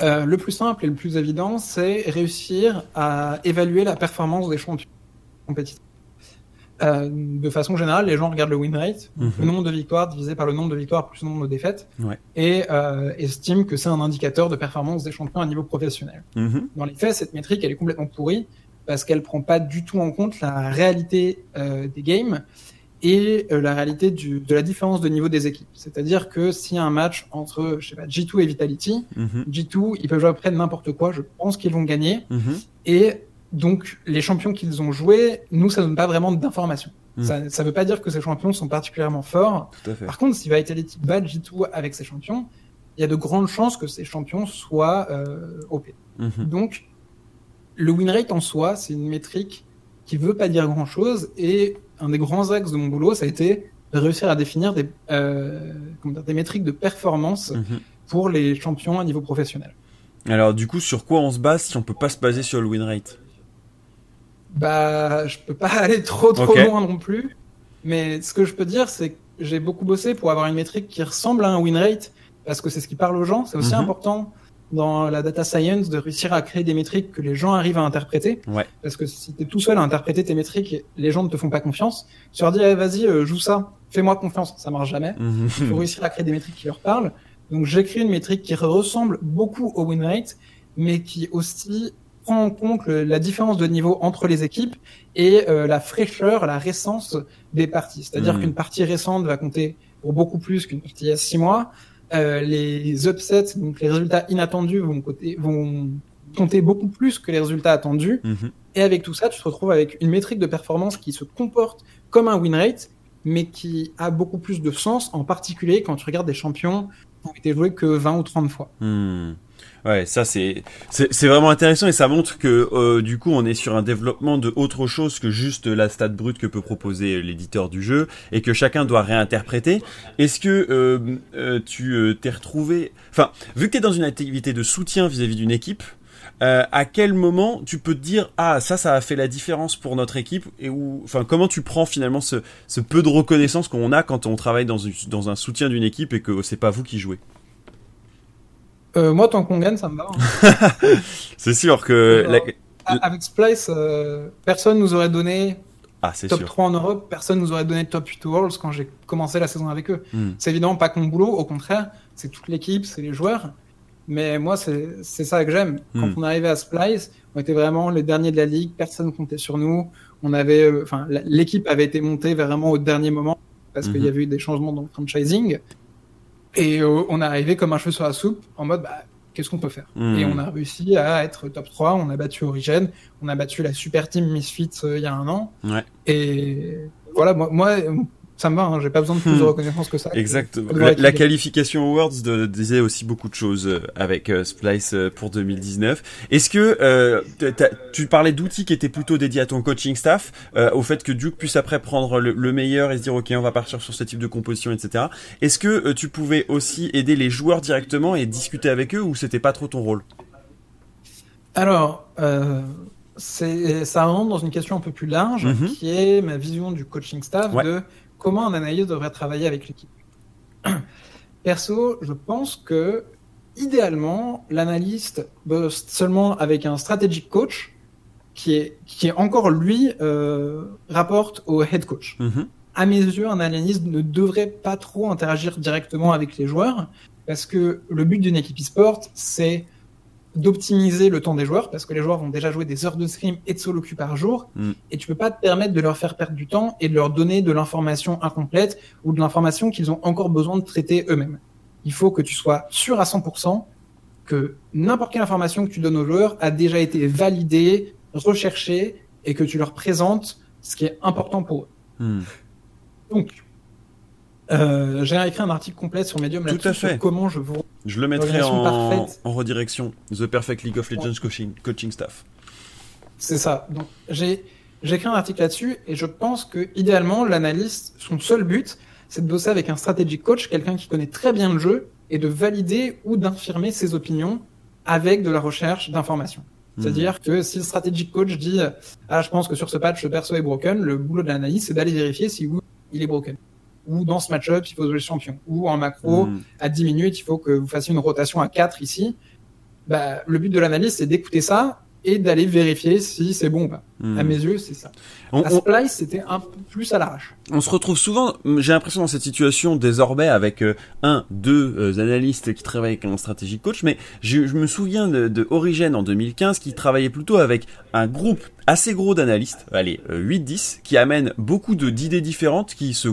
Euh, le plus simple et le plus évident, c'est réussir à évaluer la performance des champions compétitifs. Euh, de façon générale, les gens regardent le win rate, mhm. le nombre de victoires divisé par le nombre de victoires plus le nombre de défaites, et euh, estiment que c'est un indicateur de performance des champions à niveau professionnel. Mhm. Dans les faits, cette métrique, elle est complètement pourrie parce qu'elle prend pas du tout en compte la réalité euh, des games et euh, la réalité du, de la différence de niveau des équipes. C'est-à-dire que s'il y a un match entre je sais pas, G2 et Vitality, mhm. G2, ils peuvent jouer après n'importe quoi, je pense qu'ils vont gagner. Mhm. Et donc, les champions qu'ils ont joués, nous, ça donne pas vraiment d'informations. Mhm. Ça ne veut pas dire que ces champions sont particulièrement forts. Par contre, si Vitality bat G2 avec ses champions, il y a de grandes chances que ces champions soient euh, OP. Donc, le win rate en soi, c'est une métrique qui veut pas dire grand-chose et un des grands axes de mon boulot, ça a été de réussir à définir des, euh, dire, des métriques de performance mhm. pour les champions à niveau professionnel. Alors du coup, sur quoi on se base si on peut pas se baser sur le win rate? Bah, je peux pas *laughs* aller trop trop loin non plus, mais ce que je peux dire, c'est que j'ai beaucoup bossé pour avoir une métrique qui ressemble à un win rate, parce que c'est ce qui parle aux gens. C'est aussi mhm. important dans la data science de réussir à créer des métriques que les gens arrivent à interpréter. Ouais. Parce que si tu es tout seul à interpréter tes métriques, les gens ne te font pas confiance. Tu leur dis, eh, vas-y, euh, joue ça, fais-moi confiance. Ça marche jamais. Mhm. Il faut réussir à créer des métriques qui leur parlent. Donc j'ai créé une métrique qui ressemble beaucoup au win rate, mais qui aussi prend en compte la différence de niveau entre les équipes et euh, la fraîcheur, la récence des parties. C'est-à-dire mhm. qu'une partie récente va compter pour beaucoup plus qu'une partie il y a six mois. Euh, les upsets, donc les résultats inattendus, vont, vont compter beaucoup plus que les résultats attendus. Mhm. Et avec tout ça, tu te retrouves avec une métrique de performance qui se comporte comme un win rate, mais qui a beaucoup plus de sens, en particulier quand tu regardes des champions qui ont été joués que 20 ou 30 fois. Hmm. Ouais, ça c'est c'est vraiment intéressant et ça montre que euh, du coup on est sur un développement de autre chose que juste la stat brute que peut proposer l'éditeur du jeu et que chacun doit réinterpréter. Est-ce que euh, euh, tu t'es retrouvé, enfin vu que tu es dans une activité de soutien vis-à-vis d'une équipe, à quel moment tu peux te dire ah ça ça a fait la différence pour notre équipe et où enfin comment tu prends finalement ce, ce peu de reconnaissance qu'on a quand on travaille dans, dans un soutien d'une équipe et que c'est pas vous qui jouez? Euh, moi, tant qu'on gagne, ça me va. Hein. *laughs* c'est sûr que. Avec Splice, euh, personne nous aurait donné ah, top 3 en Europe, personne nous aurait donné top 8 Worlds quand j'ai commencé la saison avec eux. Hmm. C'est évidemment pas que mon boulot, au contraire, c'est toute l'équipe, c'est les joueurs. Mais moi, c'est ça que j'aime. Quand hmm. on arrivait à Splice, on était vraiment les derniers de la ligue, personne comptait sur nous. On avait, euh, l'équipe avait été montée vraiment au dernier moment parce qu'il y hmm. avait eu des changements dans le franchising. Et euh, on est arrivé comme un cheveu sur la soupe, en mode, bah, qu'est-ce qu'on peut faire? Hmm. Et on a réussi à être top 3, on a battu Origin, on a battu la super team Misfits euh, il y a un an. Ouais. Et voilà, moi, moi ça me va, hein, j'ai pas besoin de plus de hmm. reconnaissance que ça. Exact. La, qualification Awards de, disait aussi beaucoup de choses euh, avec euh, Splice euh, pour 2019. Est-ce que euh, tu parlais d'outils qui étaient plutôt dédiés à ton coaching staff, au fait que Duke puisse après prendre le, le, meilleur et se dire ok on va partir sur ce type de composition, etc. Est-ce que tu pouvais aussi aider les joueurs directement et discuter avec eux ou c'était pas trop ton rôle? Alors. Euh c'est ça rentre dans une question un peu plus large, mm-hmm. qui est ma vision du coaching staff de comment un analyste devrait travailler avec l'équipe. *clears throat* Perso, je pense que idéalement, l'analyste bosse seulement avec un strategic coach qui est, qui est encore lui euh, rapporte au head coach. Mm-hmm. À mes yeux, un analyste ne devrait pas trop interagir directement avec les joueurs parce que le but d'une équipe e-sport, c'est d'optimiser le temps des joueurs parce que les joueurs vont déjà jouer des heures de scrim et de solo queue par jour mm. et tu peux pas te permettre de leur faire perdre du temps et de leur donner de l'information incomplète ou de l'information qu'ils ont encore besoin de traiter eux-mêmes. Il faut que tu sois sûr à 100% que n'importe quelle information que tu donnes aux joueurs a déjà été validée, recherchée et que tu leur présentes ce qui est important pour eux. Hmm. Donc, euh, j'ai écrit un article complet sur Medium Tout à fait. sur comment je vous. Je le mettrai en, en, redirection. The Perfect League of Legends coaching, coaching staff. C'est ça. Donc, j'ai j'ai écrit un article là-dessus et je pense que idéalement l'analyste, son seul but, c'est de bosser avec un strategic coach, quelqu'un qui connaît très bien le jeu et de valider ou d'infirmer ses opinions avec de la recherche d'informations. Hmm. C'est-à-dire que si le strategic coach dit ah je pense que sur ce patch le perso est broken, le boulot de l'analyste c'est d'aller vérifier si oui, il est broken. Ou dans ce match-up, il faut jouer le champion. Ou en macro, hmm. à 10 minutes, il faut que vous fassiez une rotation à 4 ici. Bah, le but de l'analyste, c'est d'écouter ça et d'aller vérifier si c'est bon ou pas. À hmm. mes yeux, c'est ça. On, la Splice, c'était un peu plus à l'arrache. On se retrouve souvent, j'ai l'impression dans cette situation désormais avec euh, un, deux euh, analystes qui travaillent avec un stratégie coach, mais je, je me souviens de, de, en 2015 qui travaillait plutôt avec un groupe assez gros d'analystes, allez, 8-10, euh, qui amènent beaucoup d'idées différentes, qui se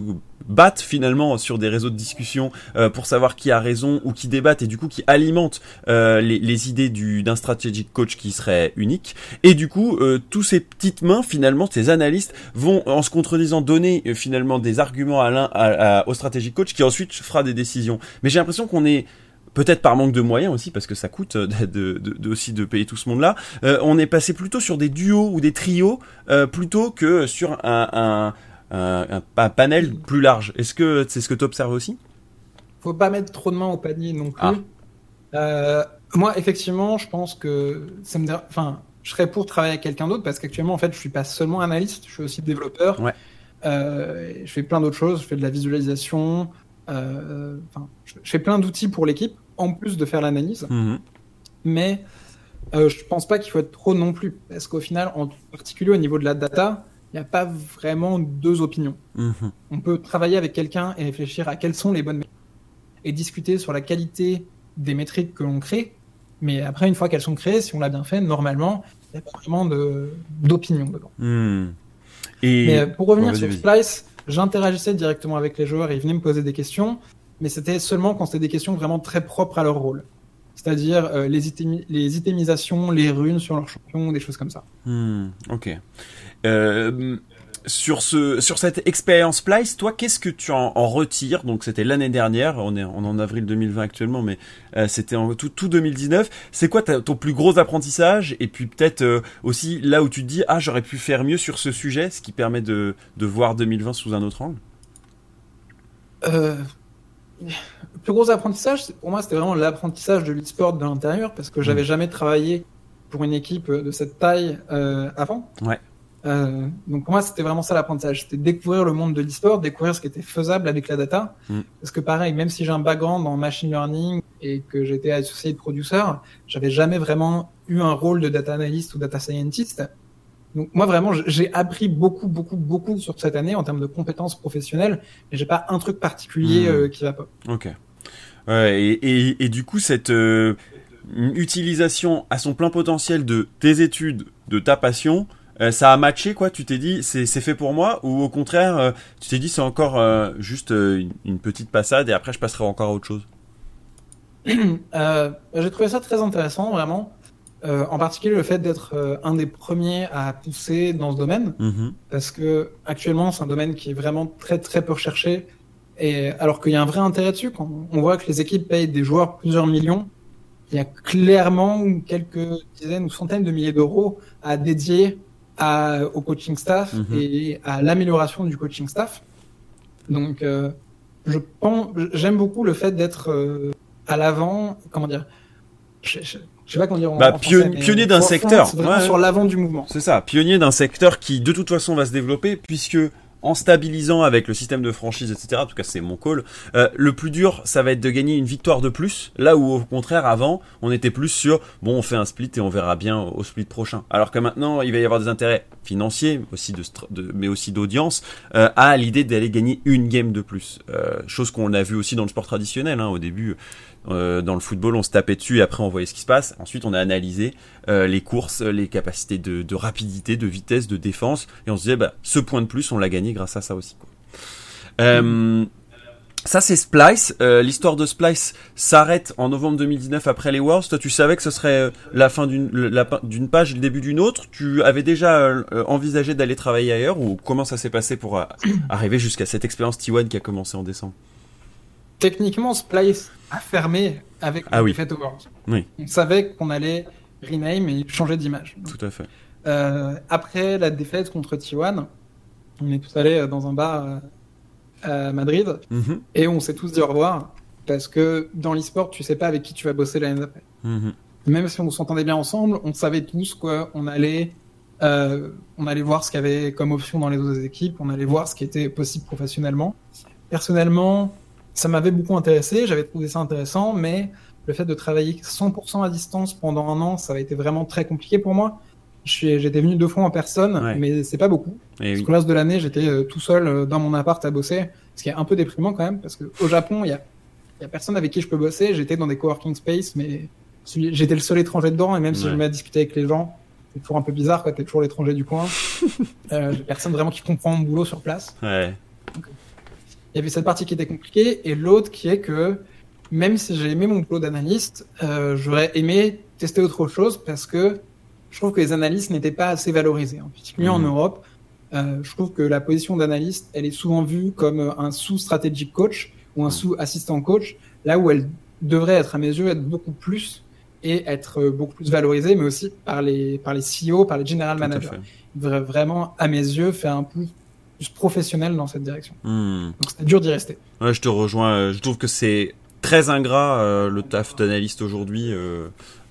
battent finalement sur des réseaux de discussion euh, pour savoir qui a raison ou qui débattent et du coup qui alimentent euh, les, les, idées d'un strategic coach qui serait unique. Et du coup, euh, tous ces petites mains finalement, ces analystes vont en se contredisant donner finalement des arguments à l'un au strategic coach qui ensuite fera des décisions. Mais j'ai l'impression qu'on est peut-être par manque de moyens aussi, parce que ça coûte de, de, de aussi de payer tout ce monde-là, euh, on est passé plutôt sur des duos ou des trios euh, plutôt que sur un, un, un, panel plus large. Est-ce que c'est ce que tu observes aussi? Faut pas mettre trop de mains au panier non plus. Ah. Euh, moi, effectivement, je pense que ça me, enfin, je serais pour travailler avec quelqu'un d'autre parce qu'actuellement, en fait, je suis pas seulement analyste, je suis aussi développeur. Ouais. Euh, je fais plein d'autres choses, je fais de la visualisation, euh, je fais plein d'outils pour l'équipe en plus de faire l'analyse. Mhm. Mais euh, je pense pas qu'il faut être trop non plus, parce qu'au final, en particulier au niveau de la data, il n'y a pas vraiment deux opinions. Mhm. On peut travailler avec quelqu'un et réfléchir à quelles sont les bonnes métriques et discuter sur la qualité des métriques que l'on crée. Mais après, une fois qu'elles sont créées, si on l'a bien fait, normalement, il n'y a pas vraiment d'opinion dedans. Mhm. Et... Mais pour revenir sur Splice, j'interagissais directement avec les joueurs et ils venaient me poser des questions mais c'était seulement quand c'était des questions vraiment très propres à leur rôle. C'est-à-dire euh, les, les itémisations, les runes sur leur champion, des choses comme ça. Hmm, ok. Euh, sur ce, sur cette expérience Splice, toi, qu'est-ce que tu en, retires? Donc, c'était l'année dernière. On est, on en avril 2020 actuellement, mais euh, c'était en tout, tout 2019. C'est quoi ton plus gros apprentissage? Et puis peut-être aussi là où tu te dis, ah, j'aurais pu faire mieux sur ce sujet, ce qui permet de, de voir 2020 sous un autre angle? Euh, le plus gros apprentissage, pour moi, c'était vraiment l'apprentissage de l'e-sport de l'intérieur, parce que j'avais mm. jamais travaillé pour une équipe de cette taille euh, avant. Ouais. Euh, donc pour moi, c'était vraiment ça l'apprentissage. C'était découvrir le monde de l'e-sport, découvrir ce qui était faisable avec la data. Mm. Parce que pareil, même si j'ai un background en machine learning et que j'étais associé de producer, j'avais jamais vraiment eu un rôle de data analyst ou data scientist. Donc moi vraiment, j'ai appris beaucoup, beaucoup, beaucoup sur cette année en termes de compétences professionnelles, mais j'ai pas un truc particulier hmm. euh, qui va pas. Ok. Ouais, et, et, et, du coup, cette euh, utilisation à son plein potentiel de tes études, de ta passion, euh, ça a matché quoi Tu t'es dit c'est fait pour moi ou au contraire tu t'es dit c'est encore juste une, une, petite passade et après je passerai encore à autre chose? *clears throat* J'ai trouvé ça très intéressant vraiment. Euh, en particulier le fait d'être euh, un des premiers à pousser dans ce domaine, mhm. parce que actuellement c'est un domaine qui est vraiment très très peu recherché, et alors qu'il y a un vrai intérêt dessus, quand on voit que les équipes payent des joueurs plusieurs millions, il y a clairement quelques dizaines ou centaines de milliers d'euros à dédier à, au coaching staff mhm. et à l'amélioration du coaching staff. Donc, euh, je pense, j'aime beaucoup le fait d'être euh, à l'avant, comment dire, je, je, je sais pas comment dire. Bah, pionnier d'un secteur. sur l'avant du mouvement. C'est ça, pionnier d'un secteur qui de toute façon va se développer puisque en stabilisant avec le système de franchise, etc. En tout cas, c'est mon call. Euh, le plus dur, ça va être de gagner une victoire de plus. Là où, au contraire, avant, on était plus sur bon, on fait un split et on verra bien au split prochain. Alors que maintenant, il va y avoir des intérêts financiers, aussi de, mais aussi d'audience, euh, à l'idée d'aller gagner une game de plus. Euh, chose qu'on a vu aussi dans le sport traditionnel. Hein, au début, euh, dans le football, on se tapait dessus et après on voyait ce qui se passe. Ensuite, on a analysé euh, les courses, les capacités de, rapidité, de vitesse, de défense, et on se disait, bah, ce point de plus, on l'a gagné grâce à ça aussi. Euh, ça c'est Splice. L'histoire de Splice s'arrête en novembre 2019 après les Worlds. Toi, tu savais que ce serait la fin d'une page le début d'une autre. Tu avais déjà envisagé d'aller travailler ailleurs ou comment ça s'est passé pour arriver jusqu'à cette expérience T1 qui a commencé en décembre? Techniquement, Splice a fermé avec ah, oui. Worlds. Oui. On savait qu'on allait rename et changer d'image. Tout à fait. après la défaite contre T1, on est tous allés dans un bar à Madrid mhm. et on s'est tous dit au revoir parce que dans l'e-sport, tu sais pas avec qui tu vas bosser l'année d'après. Mhm. Même si on s'entendait bien ensemble, on savait tous quoi, on allait, euh, on allait voir ce qu'il y avait comme option dans les autres équipes, on allait voir ce qui était possible professionnellement. Personnellement, ça m'avait beaucoup intéressé, j'avais trouvé ça intéressant, mais le fait de travailler 100% à distance pendant un an, ça a été vraiment très compliqué pour moi. J'étais venu deux fois en personne, mais c'est pas beaucoup. Et parce que le reste de l'année, j'étais euh, tout seul euh, dans mon appart à bosser, ce qui est un peu déprimant quand même, parce qu'au Japon, il y a, y a personne avec qui je peux bosser. J'étais dans des coworking space, mais j'étais le seul étranger dedans, et même si je me mets à discuter avec les gens, c'est toujours un peu bizarre, quoi. T'es toujours l'étranger du coin. *laughs* euh, personne vraiment qui comprend mon boulot sur place. Ouais. Il y avait cette partie qui était compliquée, et l'autre qui est que même si j'ai aimé mon boulot d'analyste, euh, j'aurais aimé tester autre chose parce que je trouve que les analystes n'étaient pas assez valorisés, en particulier en mmh. Europe. Euh, je trouve que la position d'analyste, elle est souvent vue comme euh, un sous-stratégique coach ou un mmh. sous-assistant coach, là où elle devrait être à mes yeux être beaucoup plus et être euh, beaucoup plus valorisée, mais aussi par les par les CEO, par les general managers. Il devrait vraiment, à mes yeux, faire un peu plus professionnel dans cette direction. Mmh. Donc c'est dur d'y rester. Ouais, je te rejoins. Je trouve que c'est très ingrat le taf d'analyste aujourd'hui.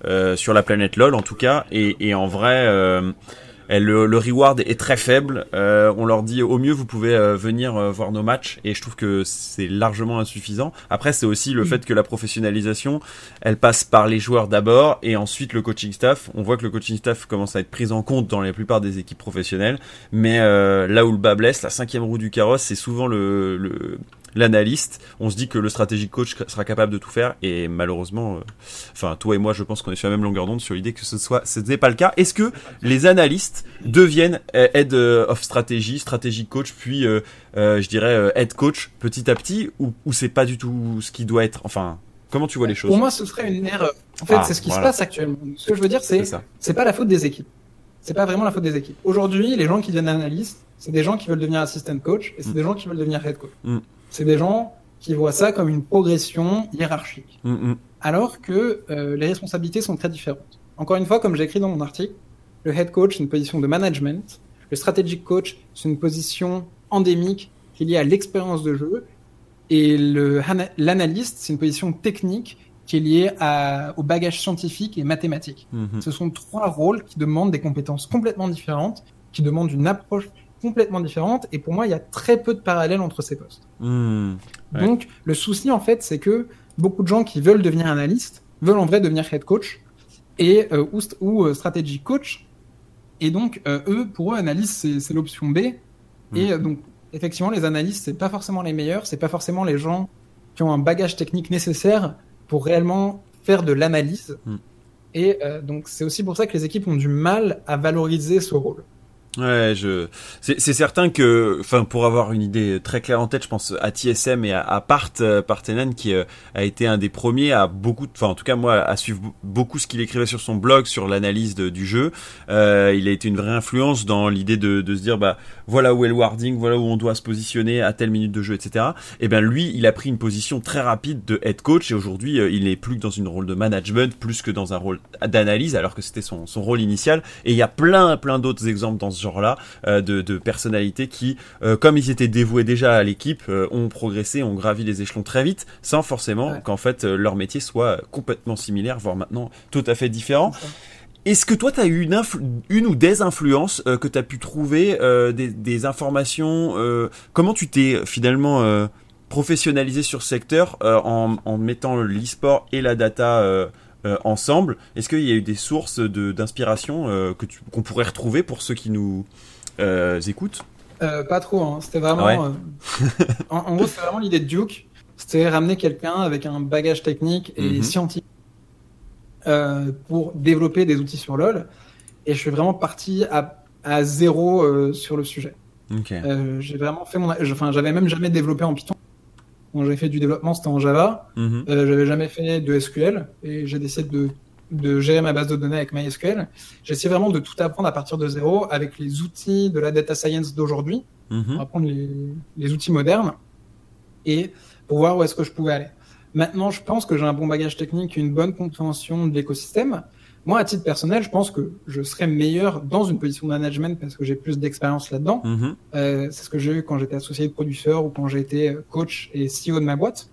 Euh, sur la planète LOL en tout cas. Et, et en vrai, euh, le, le, reward est très faible. Euh, on leur dit au mieux vous pouvez euh, venir euh, voir nos matchs et je trouve que c'est largement insuffisant. Après c'est aussi le fait que la professionnalisation, elle passe par les joueurs d'abord et ensuite le coaching staff. On voit que le coaching staff commence à être pris en compte dans la plupart des équipes professionnelles, mais là où le bas blesse, la cinquième roue du carrosse, c'est souvent le, le l'analyste, on se dit que le stratégique coach sera capable de tout faire et malheureusement, euh, enfin toi et moi, je pense qu'on est sur la même longueur d'onde sur l'idée que ce soit, ce n'est pas le cas. Est-ce que les analystes deviennent euh, head euh, of strategy, strategic coach, puis je dirais head coach petit à petit, ou, ou c'est pas du tout ce qui doit être, enfin. Comment tu vois les choses? Pour moi, ce serait une erreur. En fait, ah, c'est ce qui se passe actuellement. Ce que je veux dire, c'est c'est pas la faute des équipes. C'est pas vraiment la faute des équipes. Aujourd'hui, les gens qui deviennent analystes, c'est des gens qui veulent devenir assistant coach et c'est mm. des gens qui veulent devenir head coach. Mm. C'est des gens qui voient ça comme une progression hiérarchique. Mm, mm. Alors que euh, les responsabilités sont très différentes. Encore une fois, comme j'ai écrit dans mon article, le head coach, c'est une position de management. Le strategic coach, c'est une position endémique qui est liée à l'expérience de jeu. Et l'analyste, c'est une position technique qui est liée à, au bagage scientifique et mathématique. Mm-hmm. Ce sont trois rôles qui demandent des compétences complètement différentes, qui demandent une approche complètement différente. Et pour moi, il y a très peu de parallèles entre ces postes. Hmm. Donc, le souci, en fait, c'est que beaucoup de gens qui veulent devenir analystes veulent en vrai devenir head coach et, euh, ou, ou euh, strategy coach. Et donc, euh, eux, pour eux, analyste, c'est l'option B. Hmm. Et donc, effectivement, les analystes, c'est pas forcément les meilleurs, c'est pas forcément les gens qui ont un bagage technique nécessaire pour réellement faire de l'analyse. Hmm. Et donc, c'est aussi pour ça que les équipes ont du mal à valoriser ce rôle. Ouais, je c'est certain que enfin pour avoir une idée très claire en tête, je pense à TSM et à, à Part euh, Partenen qui euh, a été un des premiers à beaucoup enfin en tout cas moi à suivre beaucoup ce qu'il écrivait sur son blog sur l'analyse du jeu. Euh, il a été une vraie influence dans l'idée de, de se dire bah voilà où est le warding, voilà où on doit se positionner à telle minute de jeu, etc. Et ben lui, il a pris une position très rapide de head coach et aujourd'hui euh, il n'est plus que dans une rôle de management plus que dans un rôle d'analyse alors que c'était son, son rôle initial. Et il y a plein plein d'autres exemples dans ce genre-là euh, de, de, personnalités qui, euh, comme ils étaient dévoués déjà à l'équipe, euh, ont progressé, ont gravi les échelons très vite, sans forcément qu'en fait leur métier soit complètement similaire, voire maintenant tout à fait différent. Est-ce que toi, tu as eu une, une, ou des influences que tu as pu trouver, des, des, informations Comment tu t'es finalement professionnalisé sur ce secteur en, en, mettant l'e-sport et la data euh, ensemble. Est-ce qu'il y a eu des sources d'inspiration euh, que qu'on pourrait retrouver pour ceux qui nous euh, écoutent? Pas trop. Hein. C'était vraiment. Ah en, gros, c'était vraiment l'idée de Duke. C'était ramener quelqu'un avec un bagage technique et mhm. scientifique pour développer des outils sur LoL. Et je suis vraiment parti à, à zéro sur le sujet. j'ai vraiment fait mon. Enfin, j'avais même jamais développé en Python. Quand j'ai fait du développement, c'était en Java. Mhm. Euh, j'avais jamais fait de SQL et j'ai décidé de, de gérer ma base de données avec MySQL. J'ai essayé vraiment de tout apprendre à partir de zéro avec les outils de la data science d'aujourd'hui, Mhm. apprendre les, les outils modernes et pour voir où est-ce que je pouvais aller. Maintenant, je pense que j'ai un bon bagage technique, une bonne compréhension de l'écosystème. Moi, à titre personnel, je pense que je serais meilleur dans une position de management parce que j'ai plus d'expérience là-dedans. Mhm. Euh, c'est ce que j'ai eu quand j'étais associé de producteur ou quand été euh, coach et CEO de ma boîte.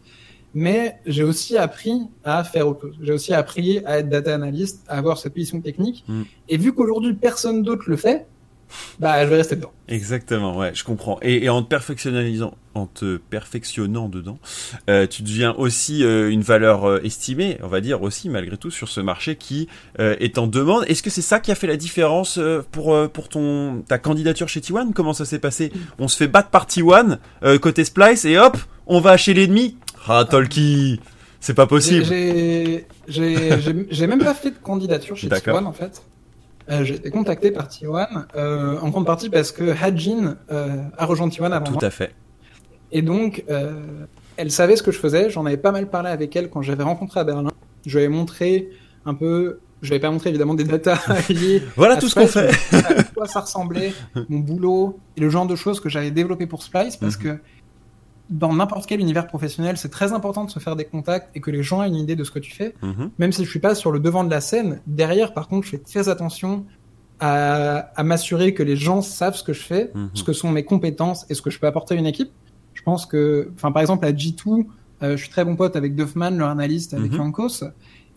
Mais j'ai aussi appris à faire autre chose. J'ai aussi appris à être data analyst, à avoir cette position technique. Mm. Et vu qu'aujourd'hui personne d'autre le fait, bah je vais rester dedans. Exactement, ouais, je comprends. Et, et en te perfectionnalisant, en te perfectionnant dedans, euh, tu deviens aussi euh, une valeur euh, estimée, on va dire aussi malgré tout sur ce marché qui est en demande. Est-ce que c'est ça qui a fait la différence pour pour ton ta candidature chez T1 Comment ça s'est passé? On se fait battre par T1 euh, côté Splice et hop, on va chez l'ennemi. Ah Tolki, c'est pas possible. J'ai même pas fait de candidature chez D'accord. T1 en fait. Euh, j'ai été contacté par T1 euh, en grande partie parce que Hajin euh, a rejoint T1 avant moi. Tout à fait. Et donc, euh, elle savait ce que je faisais. J'en avais pas mal parlé avec elle quand j'avais rencontré à Berlin. Je lui avais montré un peu. Je n'avais pas montré évidemment des datas *laughs* liées. Voilà tout ce qu'on fait. À quoi ça ressemblait, mon boulot et le genre de choses que j'avais développé pour Splice parce Mhm. que dans n'importe quel univers professionnel, c'est très important de se faire des contacts et que les gens aient une idée de ce que tu fais. Mhm. Même si je suis pas sur le devant de la scène, derrière, par contre, je fais très attention à, à m'assurer que les gens savent ce que je fais, Mhm. ce que sont mes compétences et ce que je peux apporter à une équipe. Je pense que, enfin, par exemple, à G2, euh, je suis très bon pote avec Duffman, leur analyste, avec Mhm. Yankos,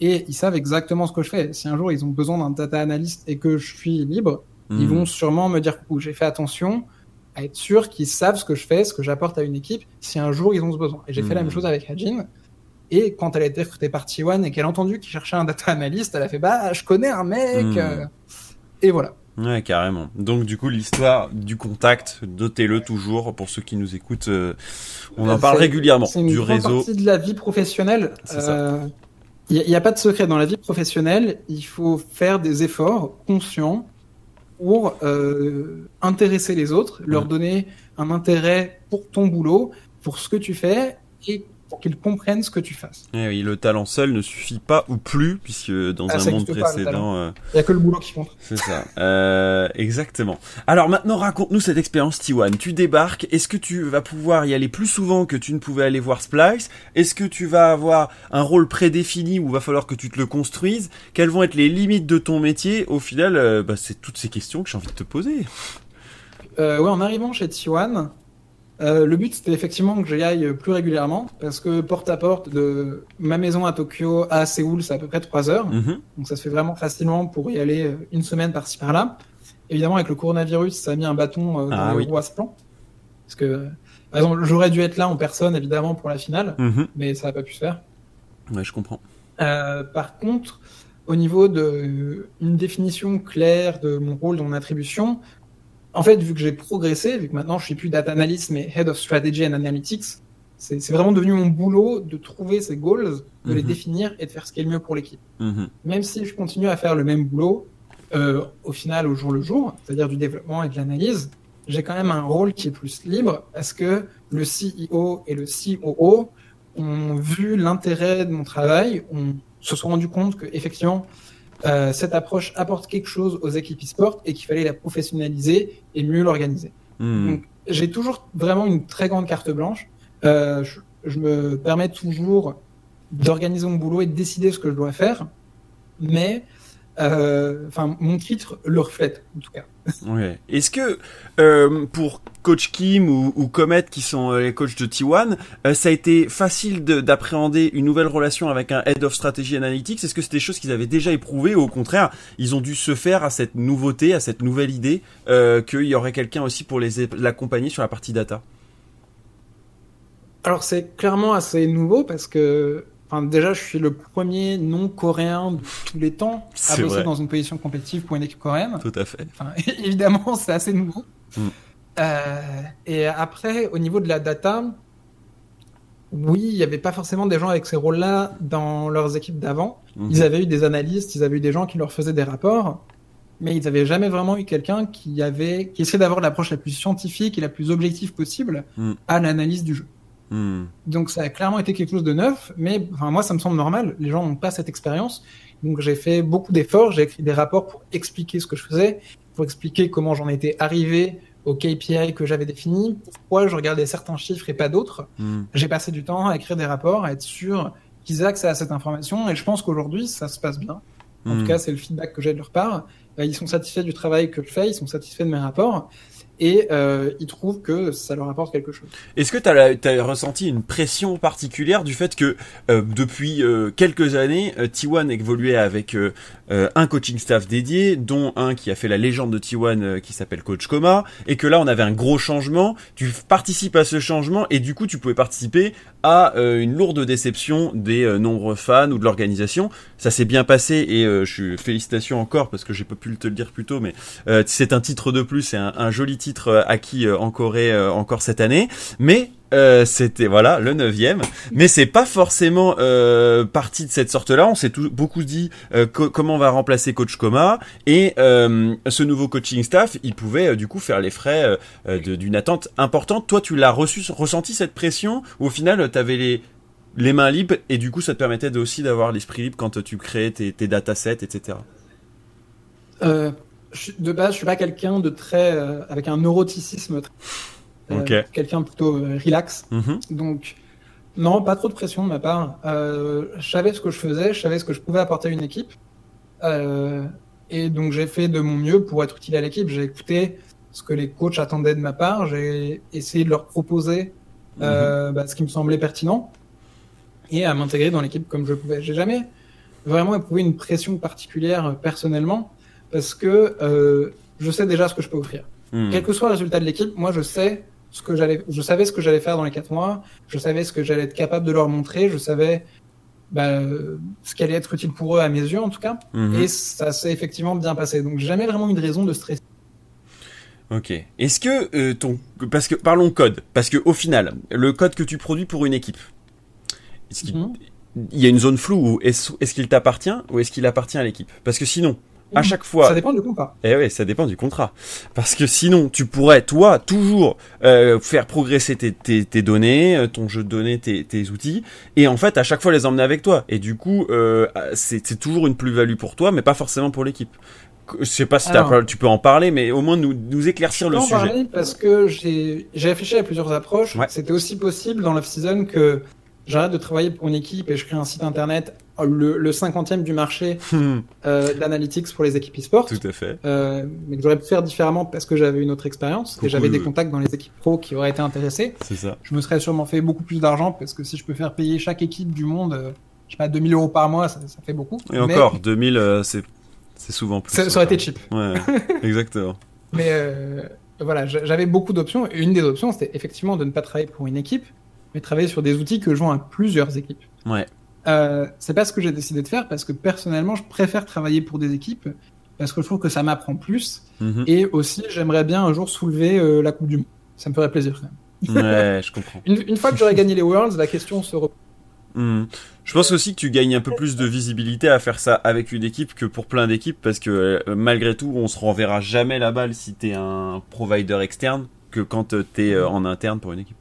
et ils savent exactement ce que je fais. Si un jour ils ont besoin d'un data analyst et que je suis libre, ils Mhm. vont sûrement me dire coucou. J'ai fait attention à être sûr qu'ils savent ce que je fais, ce que j'apporte à une équipe, si un jour ils ont ce besoin. Et j'ai fait la même chose avec Hajin. Et quand elle a été recrutée par T1 et qu'elle a entendu qu'il cherchait un data analyst, elle a fait bah je connais un mec. Euh, Et voilà. Ouais, carrément. Donc du coup, l'histoire du contact, notez-le toujours pour ceux qui nous écoutent. euh, on en Euh, parle régulièrement C'est une du réseau. partie de la vie professionnelle. Il n'y a, pas de secret dans la vie professionnelle. Il faut faire des efforts conscients pour euh, intéresser les autres, leur donner un intérêt pour ton boulot, pour ce que tu fais et pour qu'ils comprennent ce que tu fasses. Eh oui, le talent seul ne suffit pas ou plus, puisque dans Ah, un monde précédent, euh, Il n'y a que le boulot qui compte. c'est ça. Euh, exactement. Alors maintenant, raconte-nous cette expérience T1. Tu débarques. Est-ce que tu vas pouvoir y aller plus souvent que tu ne pouvais aller voir Splice? Est-ce que tu vas avoir un rôle prédéfini où va falloir que tu te le construises? Quelles vont être les limites de ton métier? Au final, euh, bah, c'est toutes ces questions que j'ai envie de te poser. Euh, ouais, en arrivant chez T1, euh, le but c'était effectivement que j'y aille plus régulièrement parce que porte à porte de ma maison à Tokyo à Séoul, c'est à peu près 3 heures. Mhm. Donc ça se fait vraiment facilement pour y aller euh, une semaine par-ci par-là. Évidemment, avec le coronavirus, ça a mis un bâton euh, dans Ah oui. à ce plan. Parce que, par exemple, j'aurais dû être là en personne, évidemment, pour la finale, Mhm. mais ça n'a pas pu se faire. Ouais, je comprends. Euh, par contre, au niveau de euh, une définition claire de mon rôle, de mon attribution, en fait, vu que j'ai progressé, vu que maintenant je suis plus data analyst, mais head of strategy and analytics, c'est vraiment devenu mon boulot de trouver ces goals, de les Mhm. définir et de faire ce qui est le mieux pour l'équipe Mhm. même si je continue à faire le même boulot, euh, au final, au jour le jour, c'est-à-dire du développement et de l'analyse, j'ai quand même un rôle qui est plus libre parce que le CEO et le COO ont vu l'intérêt de mon travail, on se sont rendu compte que effectivement euh, cette approche apporte quelque chose aux équipes e-sport et qu'il fallait la professionnaliser et mieux l'organiser. Donc, j'ai toujours vraiment une très grande carte blanche. Euh, je, je me permets toujours d'organiser mon boulot et de décider ce que je dois faire, mais enfin mon titre le reflète en tout cas. Ouais. Est-ce que euh, pour Coach Kim ou, ou Comet, qui sont euh, les coachs de T1, euh, ça a été facile de- d'appréhender une nouvelle relation avec un Head of Strategy Analytics? Est-ce que c'était des choses qu'ils avaient déjà éprouvées ou au contraire, ils ont dû se faire à cette nouveauté, à cette nouvelle idée, euh, qu'il y aurait quelqu'un aussi pour les l'accompagner sur la partie data? Alors c'est clairement assez nouveau parce que enfin, déjà je suis le premier non coréen de tous les temps à bosser vrai. dans une position compétitive pour une équipe coréenne. Tout à fait. Enfin, *laughs* évidemment, c'est assez nouveau. Mm. Euh, et après, au niveau de la data, oui, il n'y avait pas forcément des gens avec ces rôles-là dans leurs équipes d'avant. Mhm. Ils avaient eu des analystes, ils avaient eu des gens qui leur faisaient des rapports, mais ils n'avaient jamais vraiment eu quelqu'un qui avait, qui essayait d'avoir l'approche la plus scientifique et la plus objective possible Mm. à l'analyse du jeu. Hmm. Donc ça a clairement été quelque chose de neuf, mais enfin, moi ça me semble normal. Les gens n'ont pas cette expérience. Donc j'ai fait beaucoup d'efforts, j'ai écrit des rapports pour expliquer ce que je faisais, pour expliquer comment j'en étais arrivé au KPI que j'avais défini, pourquoi je regardais certains chiffres et pas d'autres. Hmm. J'ai passé du temps à écrire des rapports, à être sûr qu'ils aient accès à cette information, et je pense qu'aujourd'hui ça se passe bien. En tout hmm. cas, c'est le feedback que j'ai de leur part. Euh, ils sont satisfaits du travail que je fais, ils sont satisfaits de mes rapports et euh, ils trouvent que ça leur apporte quelque chose. Est-ce que tu as, ressenti une pression particulière du fait que euh, depuis euh, quelques années, euh, T1 évoluait avec euh, un coaching staff dédié, dont un qui a fait la légende de T1 qui s'appelle Coach Coma, et que là on avait un gros changement, tu participes à ce changement et du coup tu pouvais participer à une lourde déception des nombreux fans ou de l'organisation. Ça s'est bien passé et je suis félicitations encore parce que j'ai pas pu te le dire plus tôt, mais c'est un titre de plus, c'est un, un joli titre acquis en Corée encore cette année, mais euh, c'était voilà le neuvième, mais c'est pas forcément euh, parti de cette sorte-là. On s'est tout, beaucoup dit euh, comment on va remplacer Coach Coma et ce nouveau coaching staff, il pouvait du coup faire les frais d'une attente importante. Toi, tu l'as ressenti cette pression ou au final, t'avais les les mains libres et du coup, ça te permettait aussi d'avoir l'esprit libre quand tu créais tes, tes datasets, etc. de base, je suis pas quelqu'un de très avec un neuroticisme. Très euh, quelqu'un plutôt euh, relax. Mhm. Donc, non, pas trop de pression de ma part. Euh, je savais ce que je faisais, je savais ce que je pouvais apporter à une équipe. et donc, j'ai fait de mon mieux pour être utile à l'équipe. J'ai écouté ce que les coachs attendaient de ma part. J'ai essayé de leur proposer mhm. bah, ce qui me semblait pertinent et à m'intégrer dans l'équipe comme je pouvais. J'ai jamais vraiment éprouvé une pression particulière personnellement parce que je sais déjà ce que je peux offrir. Mhm. Quel que soit le résultat de l'équipe, moi je sais ce que j'allais, je savais ce que j'allais faire dans les quatre mois, je savais ce que j'allais être capable de leur montrer, je savais bah, ce qui allait être utile pour eux à mes yeux en tout cas, mhm. et ça s'est effectivement bien passé. Donc jamais vraiment eu de raison de stresser. Ok. Est-ce que euh, ton, parce que parlons code, parce que au final, le code que tu produis pour une équipe, est-ce qu'il mhm. il y a une zone floue est-ce, est-ce qu'il t'appartient ou est-ce qu'il appartient à l'équipe? Parce que sinon, à chaque fois. Ça dépend du contrat. Eh oui, ça dépend du contrat. Parce que sinon, tu pourrais, toi, toujours euh, faire progresser tes, tes, tes, données, euh, ton jeu de données, tes, tes, outils, et en fait, à chaque fois, les emmener avec toi. Et du coup, euh, c'est toujours une plus-value pour toi, mais pas forcément pour l'équipe. Je sais pas si tu peux en parler, mais au moins nous, nous éclaircir le sujet. En parler parce que j'ai réfléchi à plusieurs approches. C'était aussi possible dans l'off-season que j'arrête de travailler pour une équipe et je crée un site internet, le, le 50e du marché hmm. euh, d'analytics pour les équipes e-sport. Tout à fait. Euh, mais que j'aurais pu faire différemment parce que j'avais une autre expérience et j'avais des contacts dans les équipes pro qui auraient été intéressés. C'est ça. Je me serais sûrement fait beaucoup plus d'argent parce que si je peux faire payer chaque équipe du monde, euh, je sais pas, 2000 euros par mois, ça, ça fait beaucoup. Et encore, 2000, euh, c'est c'est souvent plus. Ça, ça aurait été cheap. *laughs* Ouais, exactement. mais voilà, j'avais beaucoup d'options. Et une des options, c'était effectivement de ne pas travailler pour une équipe, mais travailler sur des outils que jouent à plusieurs équipes. Ouais. Euh, c'est pas ce que j'ai décidé de faire parce que personnellement, je préfère travailler pour des équipes parce que je trouve que ça m'apprend plus. Mhm. Et aussi, j'aimerais bien un jour soulever euh, la Coupe du Monde. Ça me ferait plaisir quand même. Ouais, je comprends. *laughs* une, fois que j'aurai gagné les Worlds, la question se repose. Mhm. Je pense aussi que tu gagnes un peu plus de visibilité à faire ça avec une équipe que pour plein d'équipes parce que euh, malgré tout, on se renverra jamais la balle si t'es un provider externe que quand t'es en interne pour une équipe.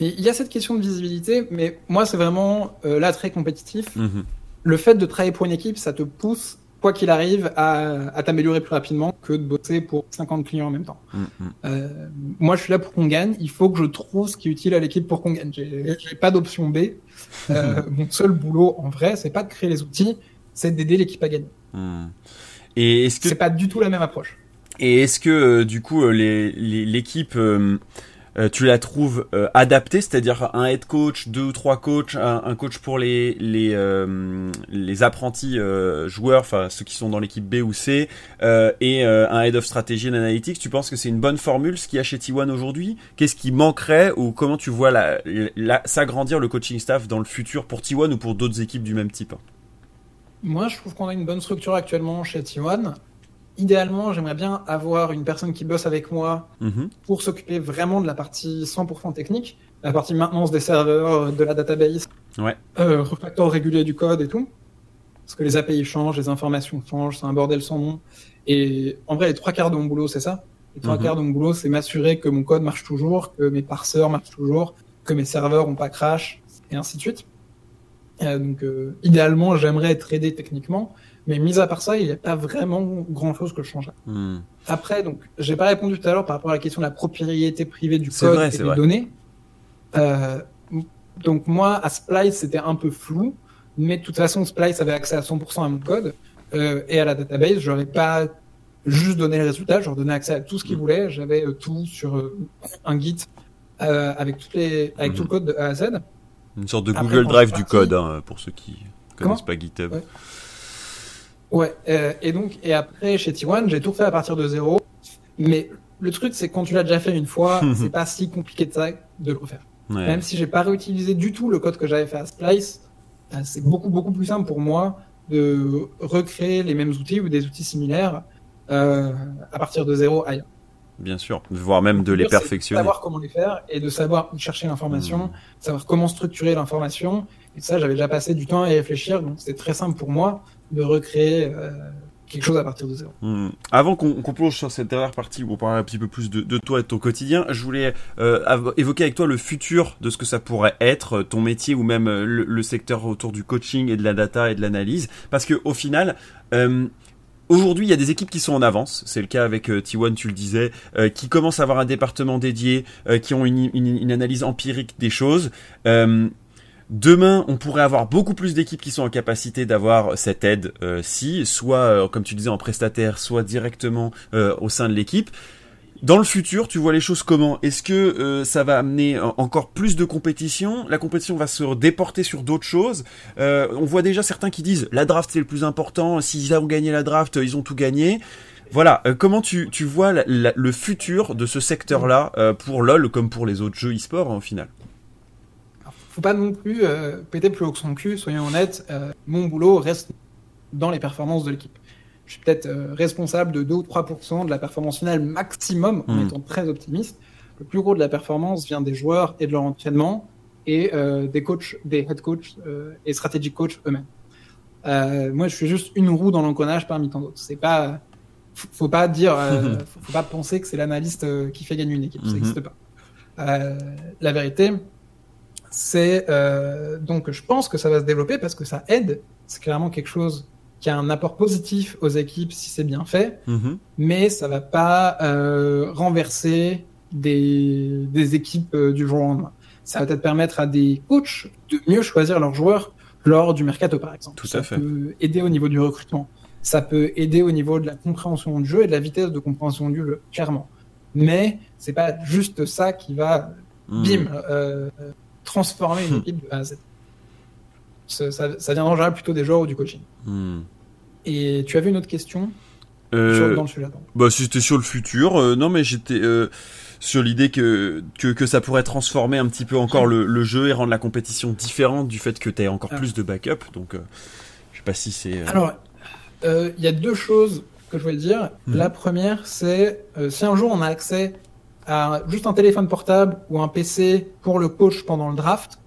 Il y a cette question de visibilité, mais moi, c'est vraiment euh, là très compétitif. Mhm. Le fait de travailler pour une équipe, ça te pousse, quoi qu'il arrive, à, à t'améliorer plus rapidement que de bosser pour 50 clients en même temps. Mhm. Euh, moi, je suis là pour qu'on gagne. Il faut que je trouve ce qui est utile à l'équipe pour qu'on gagne. J'ai pas d'option B. Euh, *laughs* mon seul boulot, en vrai, c'est pas de créer les outils, c'est d'aider l'équipe à gagner. Mhm. Et est-ce que c'est pas du tout la même approche Et est-ce que euh, du coup, l'équipe les, euh, tu la trouves euh, adaptée, c'est-à-dire un head coach, deux ou trois coachs, un, coach pour les les, euh, les apprentis joueurs, enfin ceux qui sont dans l'équipe B ou C, et un head of strategy and analytics. Tu penses que c'est une bonne formule ce qu'il y a chez T1 aujourd'hui? Qu'est-ce qui manquerait ou comment tu vois la, s'agrandir le coaching staff dans le futur pour T1 ou pour d'autres équipes du même type? Moi, je trouve qu'on a une bonne structure actuellement chez T1 idéalement, j'aimerais bien avoir une personne qui bosse avec moi mhm. pour s'occuper vraiment de la partie 100% technique, la partie maintenance des serveurs, de la database, ouais. euh, refactor régulier du code et tout. Parce que les API changent, les informations changent, c'est un bordel sans nom. Et en vrai, les trois quarts de mon boulot, c'est ça. Les trois mhm. quarts de mon boulot, c'est m'assurer que mon code marche toujours, que mes parseurs marchent toujours, que mes serveurs ont pas crash, et ainsi de suite. Euh, donc, euh, idéalement, j'aimerais être aidé techniquement, mais mis à part ça, il n'y a pas vraiment grand chose que je changerais. Hmm. Après, donc, j'ai pas répondu tout à l'heure par rapport à la question de la propriété privée du code et des données. Euh, donc moi, à Splice, c'était un peu flou, mais de toute façon, Splice avait accès à 100% à mon code euh, et à la database. Je n'aurais pas juste donné les résultats, je leur donnais accès à tout ce qu'ils hmm. voulaient. J'avais euh, tout sur un Git avec toutes les, avec tout le hmm. code de A à Z. Une sorte de Google Drive du code hein, pour ceux qui connaissent pas GitHub. Ouais. Euh, et donc et après chez T1, j'ai tout fait à partir de zéro. Mais le truc, c'est que quand tu l'as déjà fait une fois, *laughs* c'est pas si compliqué de ça de le refaire. Même si j'ai pas réutilisé du tout le code que j'avais fait à Splice, euh, c'est beaucoup beaucoup plus simple pour moi de recréer les mêmes outils ou des outils similaires euh, à partir de zéro ailleurs. Bien sûr, voire même de les perfectionner. De savoir comment les faire et de savoir où chercher l'information, hmm. savoir comment structurer l'information. Et ça, j'avais déjà passé du temps à y réfléchir, donc c'était très simple pour moi de recréer euh, quelque chose à partir de zéro. Hmm. Avant qu'on plonge sur cette dernière partie où on parle un petit peu plus de, toi et de ton quotidien, je voulais euh, évoquer avec toi le futur de ce que ça pourrait être, ton métier ou même le, secteur autour du coaching et de la data et de l'analyse. Parce que au final, euh, Aujourd'hui, il y a des équipes qui sont en avance. C'est le cas avec euh, T1, tu le disais, euh, qui commencent à avoir un département dédié, euh, qui ont une, analyse empirique des choses. Demain, on pourrait avoir beaucoup plus d'équipes qui sont en capacité d'avoir cette aide, si, soit, comme tu disais, en prestataire, soit directement au sein de l'équipe. Dans le futur, tu vois les choses comment? Est-ce que euh, ça va amener encore plus de compétition? La compétition va se déporter sur d'autres choses? Euh, on voit déjà certains qui disent la draft c'est le plus important. S'ils ont gagné la draft, ils ont tout gagné. Voilà. Euh, comment tu, tu vois le futur de ce secteur-là pour LoL comme pour les autres jeux e-sport hein, au final? Faut pas non plus péter plus haut que son cul. Soyons honnêtes. mon boulot reste dans les performances de l'équipe je suis peut-être euh, responsable de 2 ou 3% de la performance finale maximum, en hmm. étant très optimiste. Le plus gros de la performance vient des joueurs et de leur entraînement et euh, des coachs, des head coachs euh, et strategic coachs eux-mêmes. moi, je suis juste une roue dans l'engrenage parmi tant d'autres. C'est pas, faut pas dire, *laughs* faut, faut, pas penser que c'est l'analyste qui fait gagner une équipe. Ça n'existe hmm. pas. la vérité, c'est donc je pense que ça va se développer parce que ça aide. C'est clairement quelque chose qui a un apport positif aux équipes si c'est bien fait, mhm. mais ça va pas euh, renverser des, des équipes euh, du jour au lendemain. Ça va peut-être permettre à des coachs de mieux choisir leurs joueurs lors du mercato, par exemple. Tout ça peut aider au niveau du recrutement. Ça peut aider au niveau de la compréhension du jeu et de la vitesse de compréhension du jeu, clairement. Mais c'est pas juste ça qui va, mhm. bim, euh, transformer une équipe de A à Z ça, ça, viendra plutôt des joueurs ou du coaching. Hmm. Et tu avais une autre question euh, sur, dans le sujet Bah, c'était sur le futur. Euh, non, mais j'étais euh, sur l'idée que, que, que ça pourrait transformer un petit peu encore le, le jeu et rendre la compétition différente du fait que tu aies encore ah. plus de backup. Donc, je sais pas si c'est. Alors, il y a deux choses que je voulais dire. Hmm. La première, c'est si un jour on a accès à juste un téléphone portable ou un PC pour le coach pendant le draft,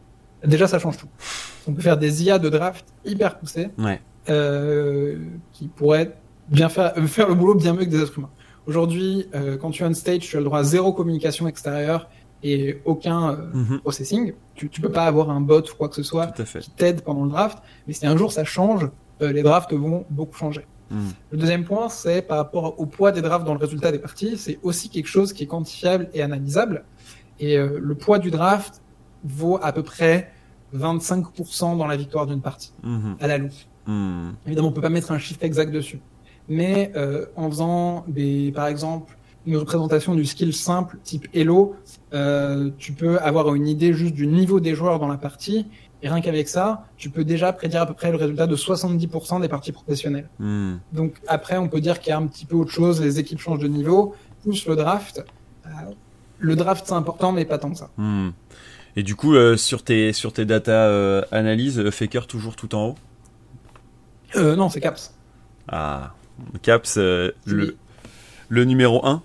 déjà ça change tout *laughs* on peut faire des IA de draft hyper poussées euh, qui pourraient bien faire, euh, faire le boulot bien mieux que des êtres humains. Aujourd'hui, euh, quand tu es on stage, tu as le droit à zéro communication extérieure et aucun mhm. processing. Tu, tu peux pas avoir un bot ou quoi que ce soit qui t'aide pendant le draft. Mais si un jour ça change, les drafts vont beaucoup changer. Le deuxième point, c'est par rapport au poids des drafts dans le résultat des parties, c'est aussi quelque chose qui est quantifiable et analysable. Et le poids du draft vaut à peu près 25% dans la victoire d'une partie, mhm. à la loupe. Mhm. Évidemment, on peut pas mettre un chiffre exact dessus. Mais euh, en faisant des, par exemple, une représentation du skill simple type Elo, euh, tu peux avoir une idée juste du niveau des joueurs dans la partie. Et rien qu'avec ça, tu peux déjà prédire à peu près le résultat de 70% des parties professionnelles. Mhm. Donc après, on peut dire qu'il y a un petit peu autre chose, les équipes changent de niveau, plus le draft. Euh, le draft, c'est important, mais pas tant que ça. Et du coup, euh, sur tes sur tes data analyses, Faker toujours tout en haut? Non, c'est Caps. Ah, Caps, le, le numéro 1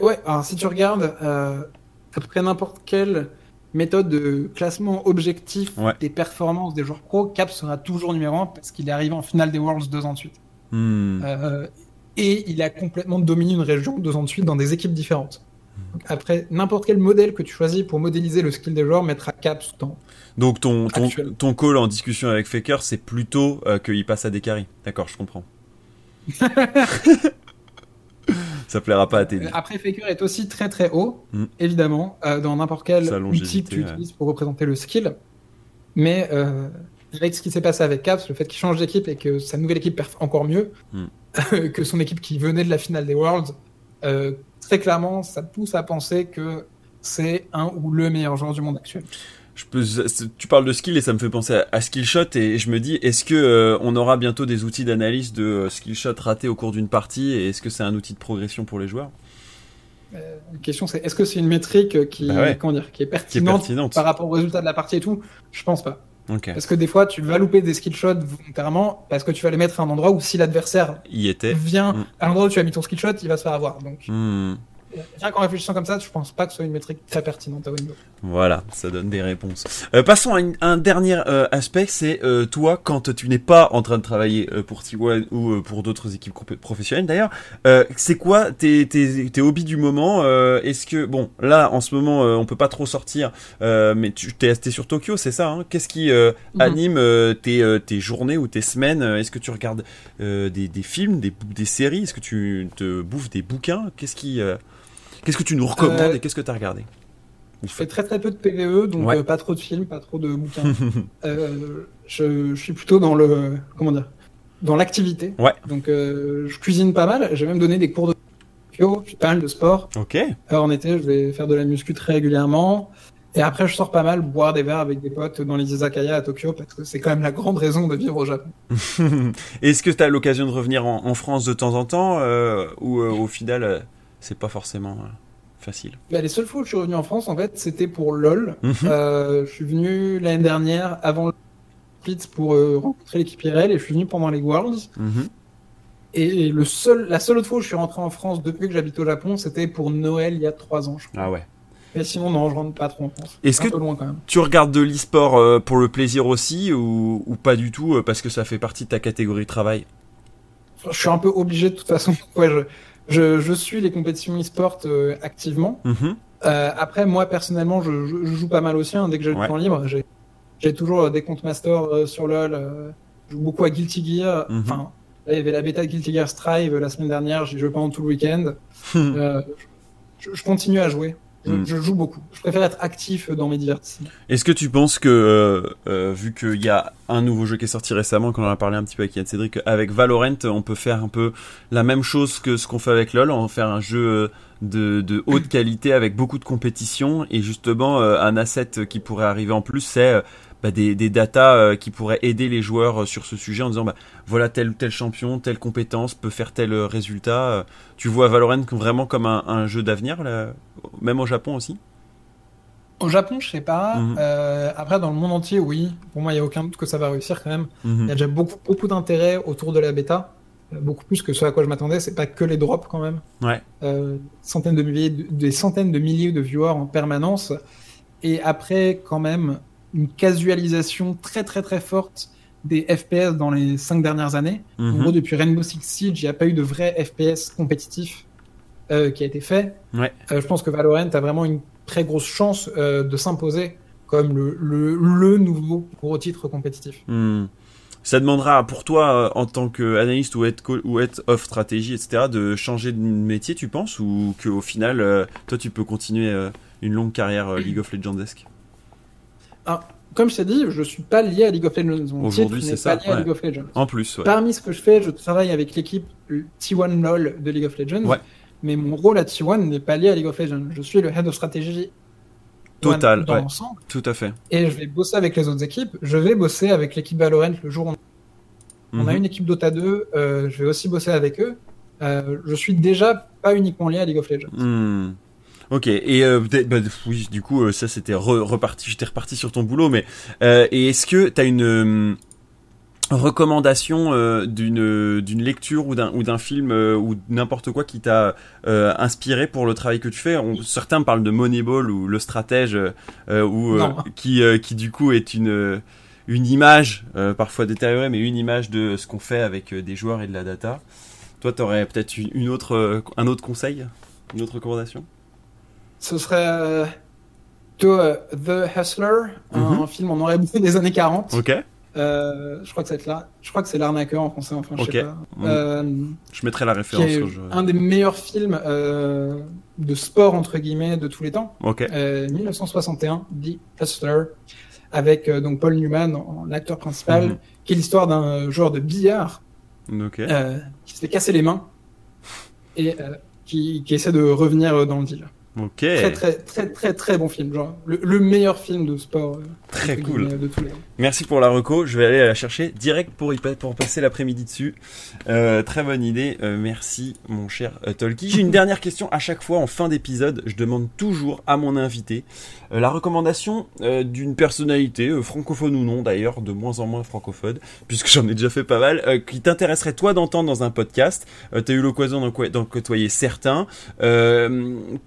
Ouais, alors si tu regardes à peu près n'importe quelle méthode de classement objectif des performances des joueurs pro, Caps sera toujours numéro 1 parce qu'il est arrivé en finale des Worlds deux ans de suite. Hmm. et il a complètement dominé une région deux ans de suite dans des équipes différentes. après, n'importe quel modèle que tu choisis pour modéliser le skill des joueurs mettra cap sous temps. Donc ton, ton, ton, call en discussion avec Faker, c'est plutôt euh, qu'il passe à des carries. D'accord, je comprends. *laughs* ça plaira pas à tes. Après, Faker est aussi très très haut, hmm. évidemment, euh, dans n'importe quel outil que tu utilises pour représenter le skill. Mais euh, avec ce qui s'est passé avec Caps, le fait qu'il change d'équipe et que sa nouvelle équipe perf encore mieux hmm. *laughs* que son équipe qui venait de la finale des Worlds, euh, très clairement, ça pousse à penser que c'est un ou le meilleur joueur du monde actuel. Je peux, tu parles de skill et ça me fait penser à, Skillshot et je me dis est-ce que euh, on aura bientôt des outils d'analyse de euh, Skillshot ratés au cours d'une partie et est-ce que c'est un outil de progression pour les joueurs? La question c'est est-ce que c'est une métrique qui, bah comment dire, qui est pertinente, par rapport au résultat de la partie et tout? Je pense pas. Parce que des fois, tu vas louper des skill shots volontairement parce que tu vas les mettre à un endroit où si l'adversaire vient mm. à l'endroit où tu as mis ton skill shot, il va se faire avoir. Donc, mm. Rien qu'en réfléchissant comme ça, je pense pas que ce soit une métrique très pertinente à Windows. Voilà, ça donne des réponses. Euh, passons à un dernier euh, aspect, c'est euh, toi quand tu n'es pas en train de travailler pour T1 ou pour d'autres équipes professionnelles d'ailleurs, c'est quoi tes, tes, tes, hobbies du moment Est-ce que bon là en ce moment on peut pas trop sortir, mais tu t'es resté sur Tokyo, c'est ça hein? Qu'est-ce qui mhm. anime tes, tes journées ou tes semaines? Est-ce que tu regardes des, des films, des, des séries? Est-ce que tu te bouffes des bouquins? Qu'est-ce qui Qu'est-ce que tu nous recommandes euh, et qu'est-ce que tu as regardé Je fais très très peu de PVE, donc euh, pas trop de films, pas trop de bouquins. *laughs* Euh, je, suis plutôt dans le comment dire, dans l'activité. Ouais. Donc je cuisine pas mal. J'ai même donné des cours de fais pas mal de sport. Ok. Alors, en été, je vais faire de la muscu très régulièrement. Et après, je sors pas mal boire des verres avec des potes dans les izakaya à Tokyo parce que c'est quand même la grande raison de vivre au Japon. *laughs* Est-ce que tu as l'occasion de revenir en, France de temps en temps ou au final c'est pas forcément euh, facile. Bah, les seules fois où je suis revenu en France, en fait, c'était pour LOL. Mhm. Euh, je suis venu l'année dernière avant le Split pour euh, rencontrer l'équipe IRL et je suis venu pendant les Worlds. Mhm. Et le seul, la seule autre fois où je suis rentré en France depuis que j'habite au Japon, c'était pour Noël il y a trois ans, je crois. Ah ouais. Mais sinon, non, je rentre pas trop en France. Est-ce que loin, quand même. tu regardes de l'e-sport pour le plaisir aussi ou, ou, pas du tout parce que ça fait partie de ta catégorie de travail? Je suis un peu obligé de toute façon. *laughs* Ouais, je, je, suis les compétitions e-sport euh, activement. Mhm. Euh, après, moi personnellement, je, joue pas mal aussi. Hein, dès que j'ai le temps libre, j'ai toujours euh, des comptes master sur LoL. je joue beaucoup à Guilty Gear. Mhm. Enfin, il y avait la bêta de Guilty Gear Strive la semaine dernière. J'ai joué pendant tout le week-end. *laughs* je, continue à jouer. Hmm. Je, joue beaucoup. Je préfère être actif dans mes divertissements. Est-ce que tu penses que, euh, euh, vu qu'il y a un nouveau jeu qui est sorti récemment, qu'on en a parlé un petit peu avec Yann Cédric, avec Valorant, on peut faire un peu la même chose que ce qu'on fait avec LoL, on va faire un jeu euh, de, de haute qualité avec beaucoup de compétition et justement un asset qui pourrait arriver en plus, c'est bah, des, des datas euh, qui pourraient aider les joueurs euh, sur ce sujet en disant bah, voilà tel ou tel champion, telle compétence peut faire tel euh, résultat. Tu vois Valorant vraiment comme un, un jeu d'avenir, même au Japon aussi? Au Japon, je sais pas. Mhm. après, dans le monde entier, oui. Pour moi, il n'y a aucun doute que ça va réussir quand même. Mhm. Il y a déjà beaucoup, beaucoup d'intérêt autour de la bêta beaucoup plus que ce à quoi je m'attendais. C'est pas que les drops quand même. Ouais. centaines de milliers, des centaines de milliers de viewers en permanence. Et après, quand même, une casualisation très très très forte des FPS dans les cinq dernières années. En mhm. gros, depuis Rainbow Six Siege, il n'y a pas eu de vrai FPS compétitif euh, qui a été fait. Ouais. Euh, je pense que Valorant a vraiment une très grosse chance euh, de s'imposer comme le, le, le, nouveau gros titre compétitif. Hmm. Ça demandera pour toi, en tant qu'analyste ou être, ou être off stratégie, etc., de changer de métier, tu penses Ou qu'au final, toi, tu peux continuer une longue carrière League of Legends-esque? Comme je t'ai dit, je suis pas lié à League of Legends. Aujourd'hui, c'est ça. Pas lié à League of Legends. En plus, ouais. Parmi ce que je fais, je travaille avec l'équipe T1 LOL de League of Legends. Ouais. Mais mon rôle à T1 n'est pas lié à League of Legends. Je suis le head of strategy total dans Tout à fait. Et je vais bosser avec les autres équipes. Je vais bosser avec l'équipe Valorant le jour où on, a mhm. une équipe Dota 2. Euh, je vais aussi bosser avec eux. Euh, je suis déjà pas uniquement lié à League of Legends. Hmm. Ok, et euh, bah, oui, du coup, euh, ça c'était reparti, j'étais reparti sur ton boulot, mais euh, et est-ce que tu as une recommandation euh, d'une d'une lecture ou d'un ou d'un film ou n'importe quoi qui t'a inspiré pour le travail que tu fais? On, Certains parlent de Moneyball ou Le Stratège, ou qui qui du coup est une une image parfois détériorée, mais une image de ce qu'on fait avec des joueurs et de la data. Toi, tu aurais peut-être une autre un autre conseil, une autre recommandation? Ce serait The Hustler, un, mhm. film en aurait bouffé *laughs* des années 40. Ok. Euh, je crois que c'est là. Je crois que c'est l'arnaqueur en français. Enfin, je sais pas. Euh, je mettrai la référence. un des meilleurs films euh, de sport entre guillemets de tous les temps. Ok. 1961, The Hustler, avec donc Paul Newman en, acteur principal, mhm. qui est l'histoire d'un joueur de billard qui se fait casser les mains et qui, qui, essaie de revenir dans le deal. Ok. Très très très très très bon film, genre le, meilleur film de sport. Euh, très cool. De tous les Merci pour la reco. Je vais aller la chercher direct pour y pour passer l'après-midi dessus. Euh, très bonne idée. Euh, merci mon cher Tolki. J'ai une *laughs* dernière question à chaque fois en fin d'épisode. Je demande toujours à mon invité la recommandation d'une personnalité francophone ou non d'ailleurs, de moins en moins francophone, puisque j'en ai déjà fait pas mal, qui t'intéresserait toi d'entendre dans un podcast. tu as eu l'occasion d'en côtoyer certains.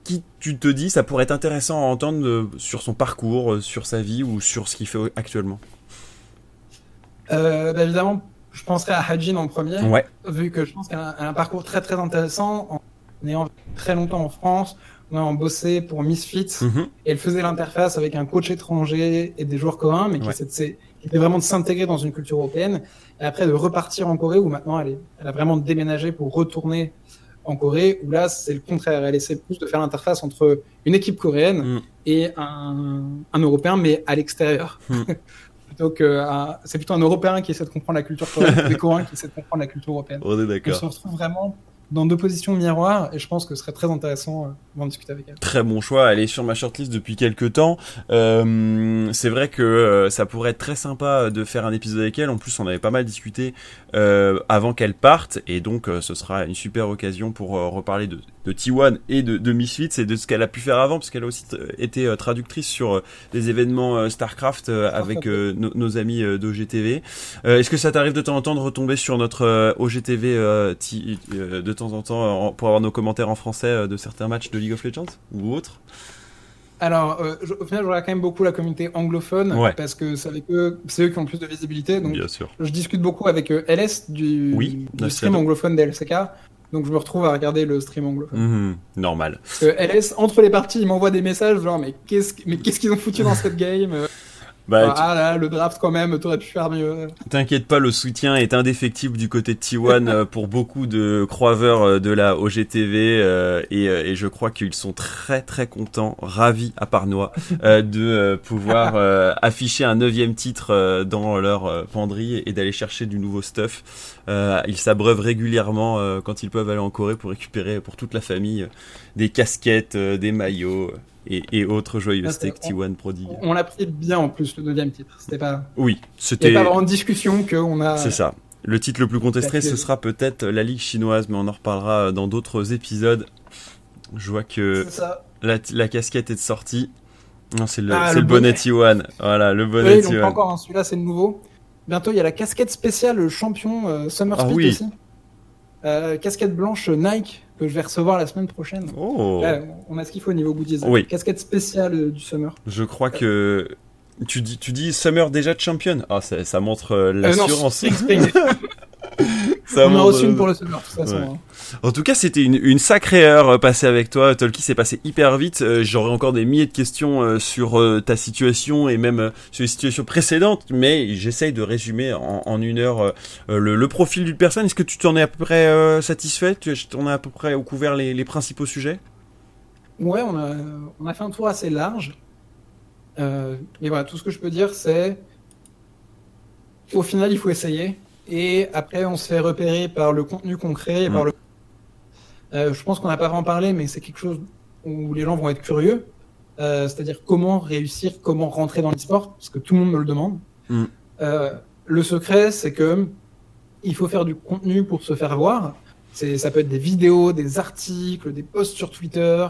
qui tu te dis ça pourrait être intéressant à entendre euh, sur son parcours, euh, sur sa vie ou sur ce qu'il fait actuellement euh, bah, Évidemment, je penserais à Hajin en premier, ouais. vu que je pense qu'il a un, parcours très très intéressant en ayant très longtemps en France, on a bossé pour Misfit mhm. et elle faisait l'interface avec un coach étranger et des joueurs coréens, mais qui, était vraiment de s'intégrer dans une culture européenne et après de repartir en Corée où maintenant elle, est, elle a vraiment déménagé pour retourner en Corée, où là, c'est le contraire. Elle essaie plus de faire l'interface entre une équipe coréenne mm. et un, un, Européen, mais à l'extérieur. Mm. *laughs* plutôt que c'est plutôt un Européen qui essaie de comprendre la culture coréenne, des *laughs* Coréens qui essaient de comprendre la culture européenne. On est d'accord. On se retrouve vraiment dans deux positions miroirs et je pense que ce serait très intéressant euh, de discuter avec elle. Très bon choix, elle est sur ma shortlist depuis quelques temps. Euh, c'est vrai que euh, ça pourrait être très sympa de faire un épisode avec elle. En plus, on avait pas mal discuté euh, avant qu'elle parte et donc ce sera une super occasion pour reparler de, de T1 et de, de Misfits et de ce qu'elle a pu faire avant parce qu'elle a aussi été traductrice sur des événements Starcraft avec nos amis d'OGTV. Est-ce que ça t'arrive de temps en temps de retomber sur notre OGTV de temps en temps pour avoir nos commentaires en français euh, de certains matchs de League of Legends ou autres alors, euh, au final, je regarde quand même beaucoup la communauté anglophone parce que c'est eux, eux qui ont le plus de visibilité. Donc, Bien sûr. Je discute beaucoup avec euh, LS du, oui, stream anglophone des LCK. Donc je me retrouve à regarder le stream anglophone. Mhm, normal. Parce que LS, entre les parties, il m'envoie des messages genre mais qu'est-ce qu'ils ont foutu dans cette game bah, ah là, le draft quand même, t'aurais pu faire mieux. T'inquiète pas, le soutien est indéfectible du côté de T1 *laughs* euh, pour beaucoup de croiveurs euh, de la OGTV euh, et, et, je crois qu'ils sont très très contents, ravis à part moi, de pouvoir *laughs* afficher un neuvième titre dans leur penderie et d'aller chercher du nouveau stuff. ils s'abreuvent régulièrement quand ils peuvent aller en Corée pour récupérer pour toute la famille des casquettes, des maillots et, autres joyeusetés que T1 prodigue. On l'a pris bien en plus, le deuxième titre. C'était pas. Oui, c'était. pas vraiment discussion qu'on a. C'est ça. Le titre le plus contesté, ce sera peut-être la Ligue chinoise, mais on en reparlera dans d'autres épisodes. Je vois que la, la, casquette est sortie. Non, c'est le, ah, le, bonnet T1. Voilà, le bonnet T1. pas encore, hein. celui-là c'est le nouveau. Bientôt, il y a la casquette spéciale champion euh, Summer ah, oui. aussi. Euh, casquette blanche Nike que je vais recevoir la semaine prochaine. Oh. on a ce qu'il faut au niveau goodies. Oui. Casquette spéciale euh, du Summer. Je crois que tu dis, tu dis Summer déjà de champion. Ah, ça, ça montre euh, l'assurance. *laughs* on a reçu une pour le Summer, de toute façon. Hein. En tout cas, c'était une, une, sacrée heure euh, passée avec toi. Tolki s'est passé hyper vite. Euh, j'aurais encore des milliers de questions euh, sur ta situation et même sur les situations précédentes, mais j'essaye de résumer en, en une heure le, le, profil d'une personne. Est-ce que tu t'en es à peu près satisfait? Tu en as à peu près couvert les, les principaux sujets? Ouais, on a, on a fait un tour assez large. Euh, et voilà, tout ce que je peux dire, c'est au final, il faut essayer. Et après, on se fait repérer par le contenu concret et par mm. le euh, je pense qu'on n'a pas vraiment parlé, mais c'est quelque chose où les gens vont être curieux. Euh, c'est-à-dire comment réussir, comment rentrer dans l'e-sport, parce que tout le monde me le demande. Mm. Euh, le secret, c'est que il faut faire du contenu pour se faire voir. Ça peut être des vidéos, des articles, des posts sur Twitter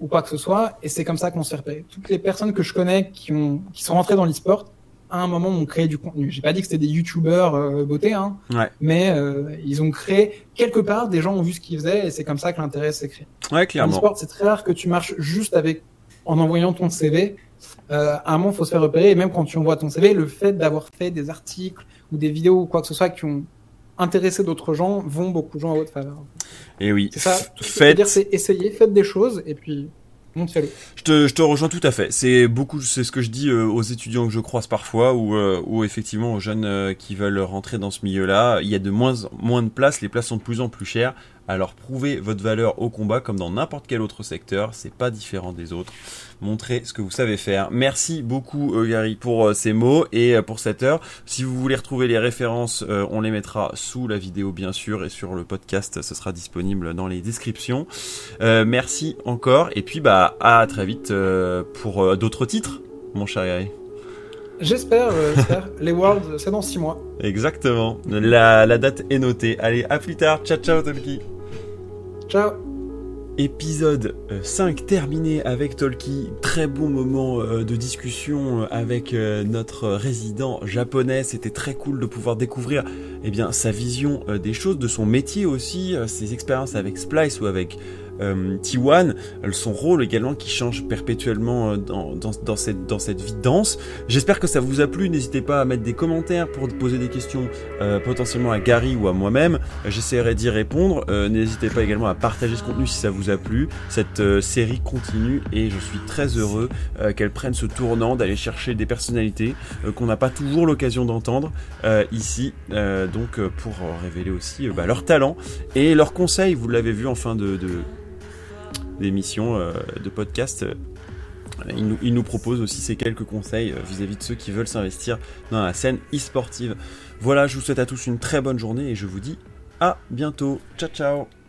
ou quoi que ce soit, et c'est comme ça qu'on se fait repérer. Toutes les personnes que je connais qui, ont, qui sont rentrées dans l'e-sport, à un moment ont créé du contenu. J'ai pas dit que c'était des youtubeurs euh, beauté, hein, mais euh, ils ont créé quelque part des gens ont vu ce qu'ils faisaient et c'est comme ça que l'intérêt s'est créé. Ouais, clairement. En sport, c'est très rare que tu marches juste avec en envoyant ton CV. Euh, à un moment, faut se faire repérer et même quand tu envoies ton CV, le fait d'avoir fait des articles ou des vidéos ou quoi que ce soit qui ont intéressé d'autres gens vont beaucoup de gens à votre faveur. Et oui. C'est ça. Que dire, c'est essayer, faites des choses et puis Je te, rejoins tout à fait. C'est beaucoup, c'est ce que je dis aux étudiants que je croise parfois, ou, ou effectivement aux jeunes qui veulent rentrer dans ce milieu-là. Il y a de moins, moins de places, les places sont de plus en plus chères. Alors prouvez votre valeur au combat comme dans n'importe quel autre secteur, c'est pas différent des autres. Montrez ce que vous savez faire. Merci beaucoup euh, Gary pour euh, ces mots et euh, pour cette heure. Si vous voulez retrouver les références, on les mettra sous la vidéo bien sûr et sur le podcast, ce sera disponible dans les descriptions. merci encore et puis bah à très vite pour d'autres titres, mon cher Gary. J'espère, j'espère. *laughs* les Worlds, c'est dans 6 mois. Exactement. La, la, date est notée. Allez, à plus tard. Ciao, ciao, Tolki. Ciao Épisode 5 euh, terminé avec Tolki. Très bon moment euh, de discussion euh, avec notre résident japonais. C'était très cool de pouvoir découvrir eh bien, sa vision des choses, de son métier aussi, ses expériences avec Splice ou avec euh, T1, son rôle également qui change perpétuellement euh, dans, dans, dans, cette, dans cette vie dense. J'espère que ça vous a plu, n'hésitez pas à mettre des commentaires pour poser des questions euh, potentiellement à Gary ou à moi-même, j'essaierai d'y répondre. Euh, n'hésitez pas également à partager ce contenu si ça vous a plu. Cette euh, série continue et je suis très heureux qu'elle prenne ce tournant d'aller chercher des personnalités qu'on n'a pas toujours l'occasion d'entendre ici, donc pour révéler aussi bah, leur talent et leurs conseils, vous l'avez vu en fin de, de d'émissions, euh, de podcasts. Il nous, il nous, propose aussi ces quelques conseils euh, vis-à-vis de ceux qui veulent s'investir dans la scène e-sportive. Voilà, je vous souhaite à tous une très bonne journée et je vous dis à bientôt. Ciao ciao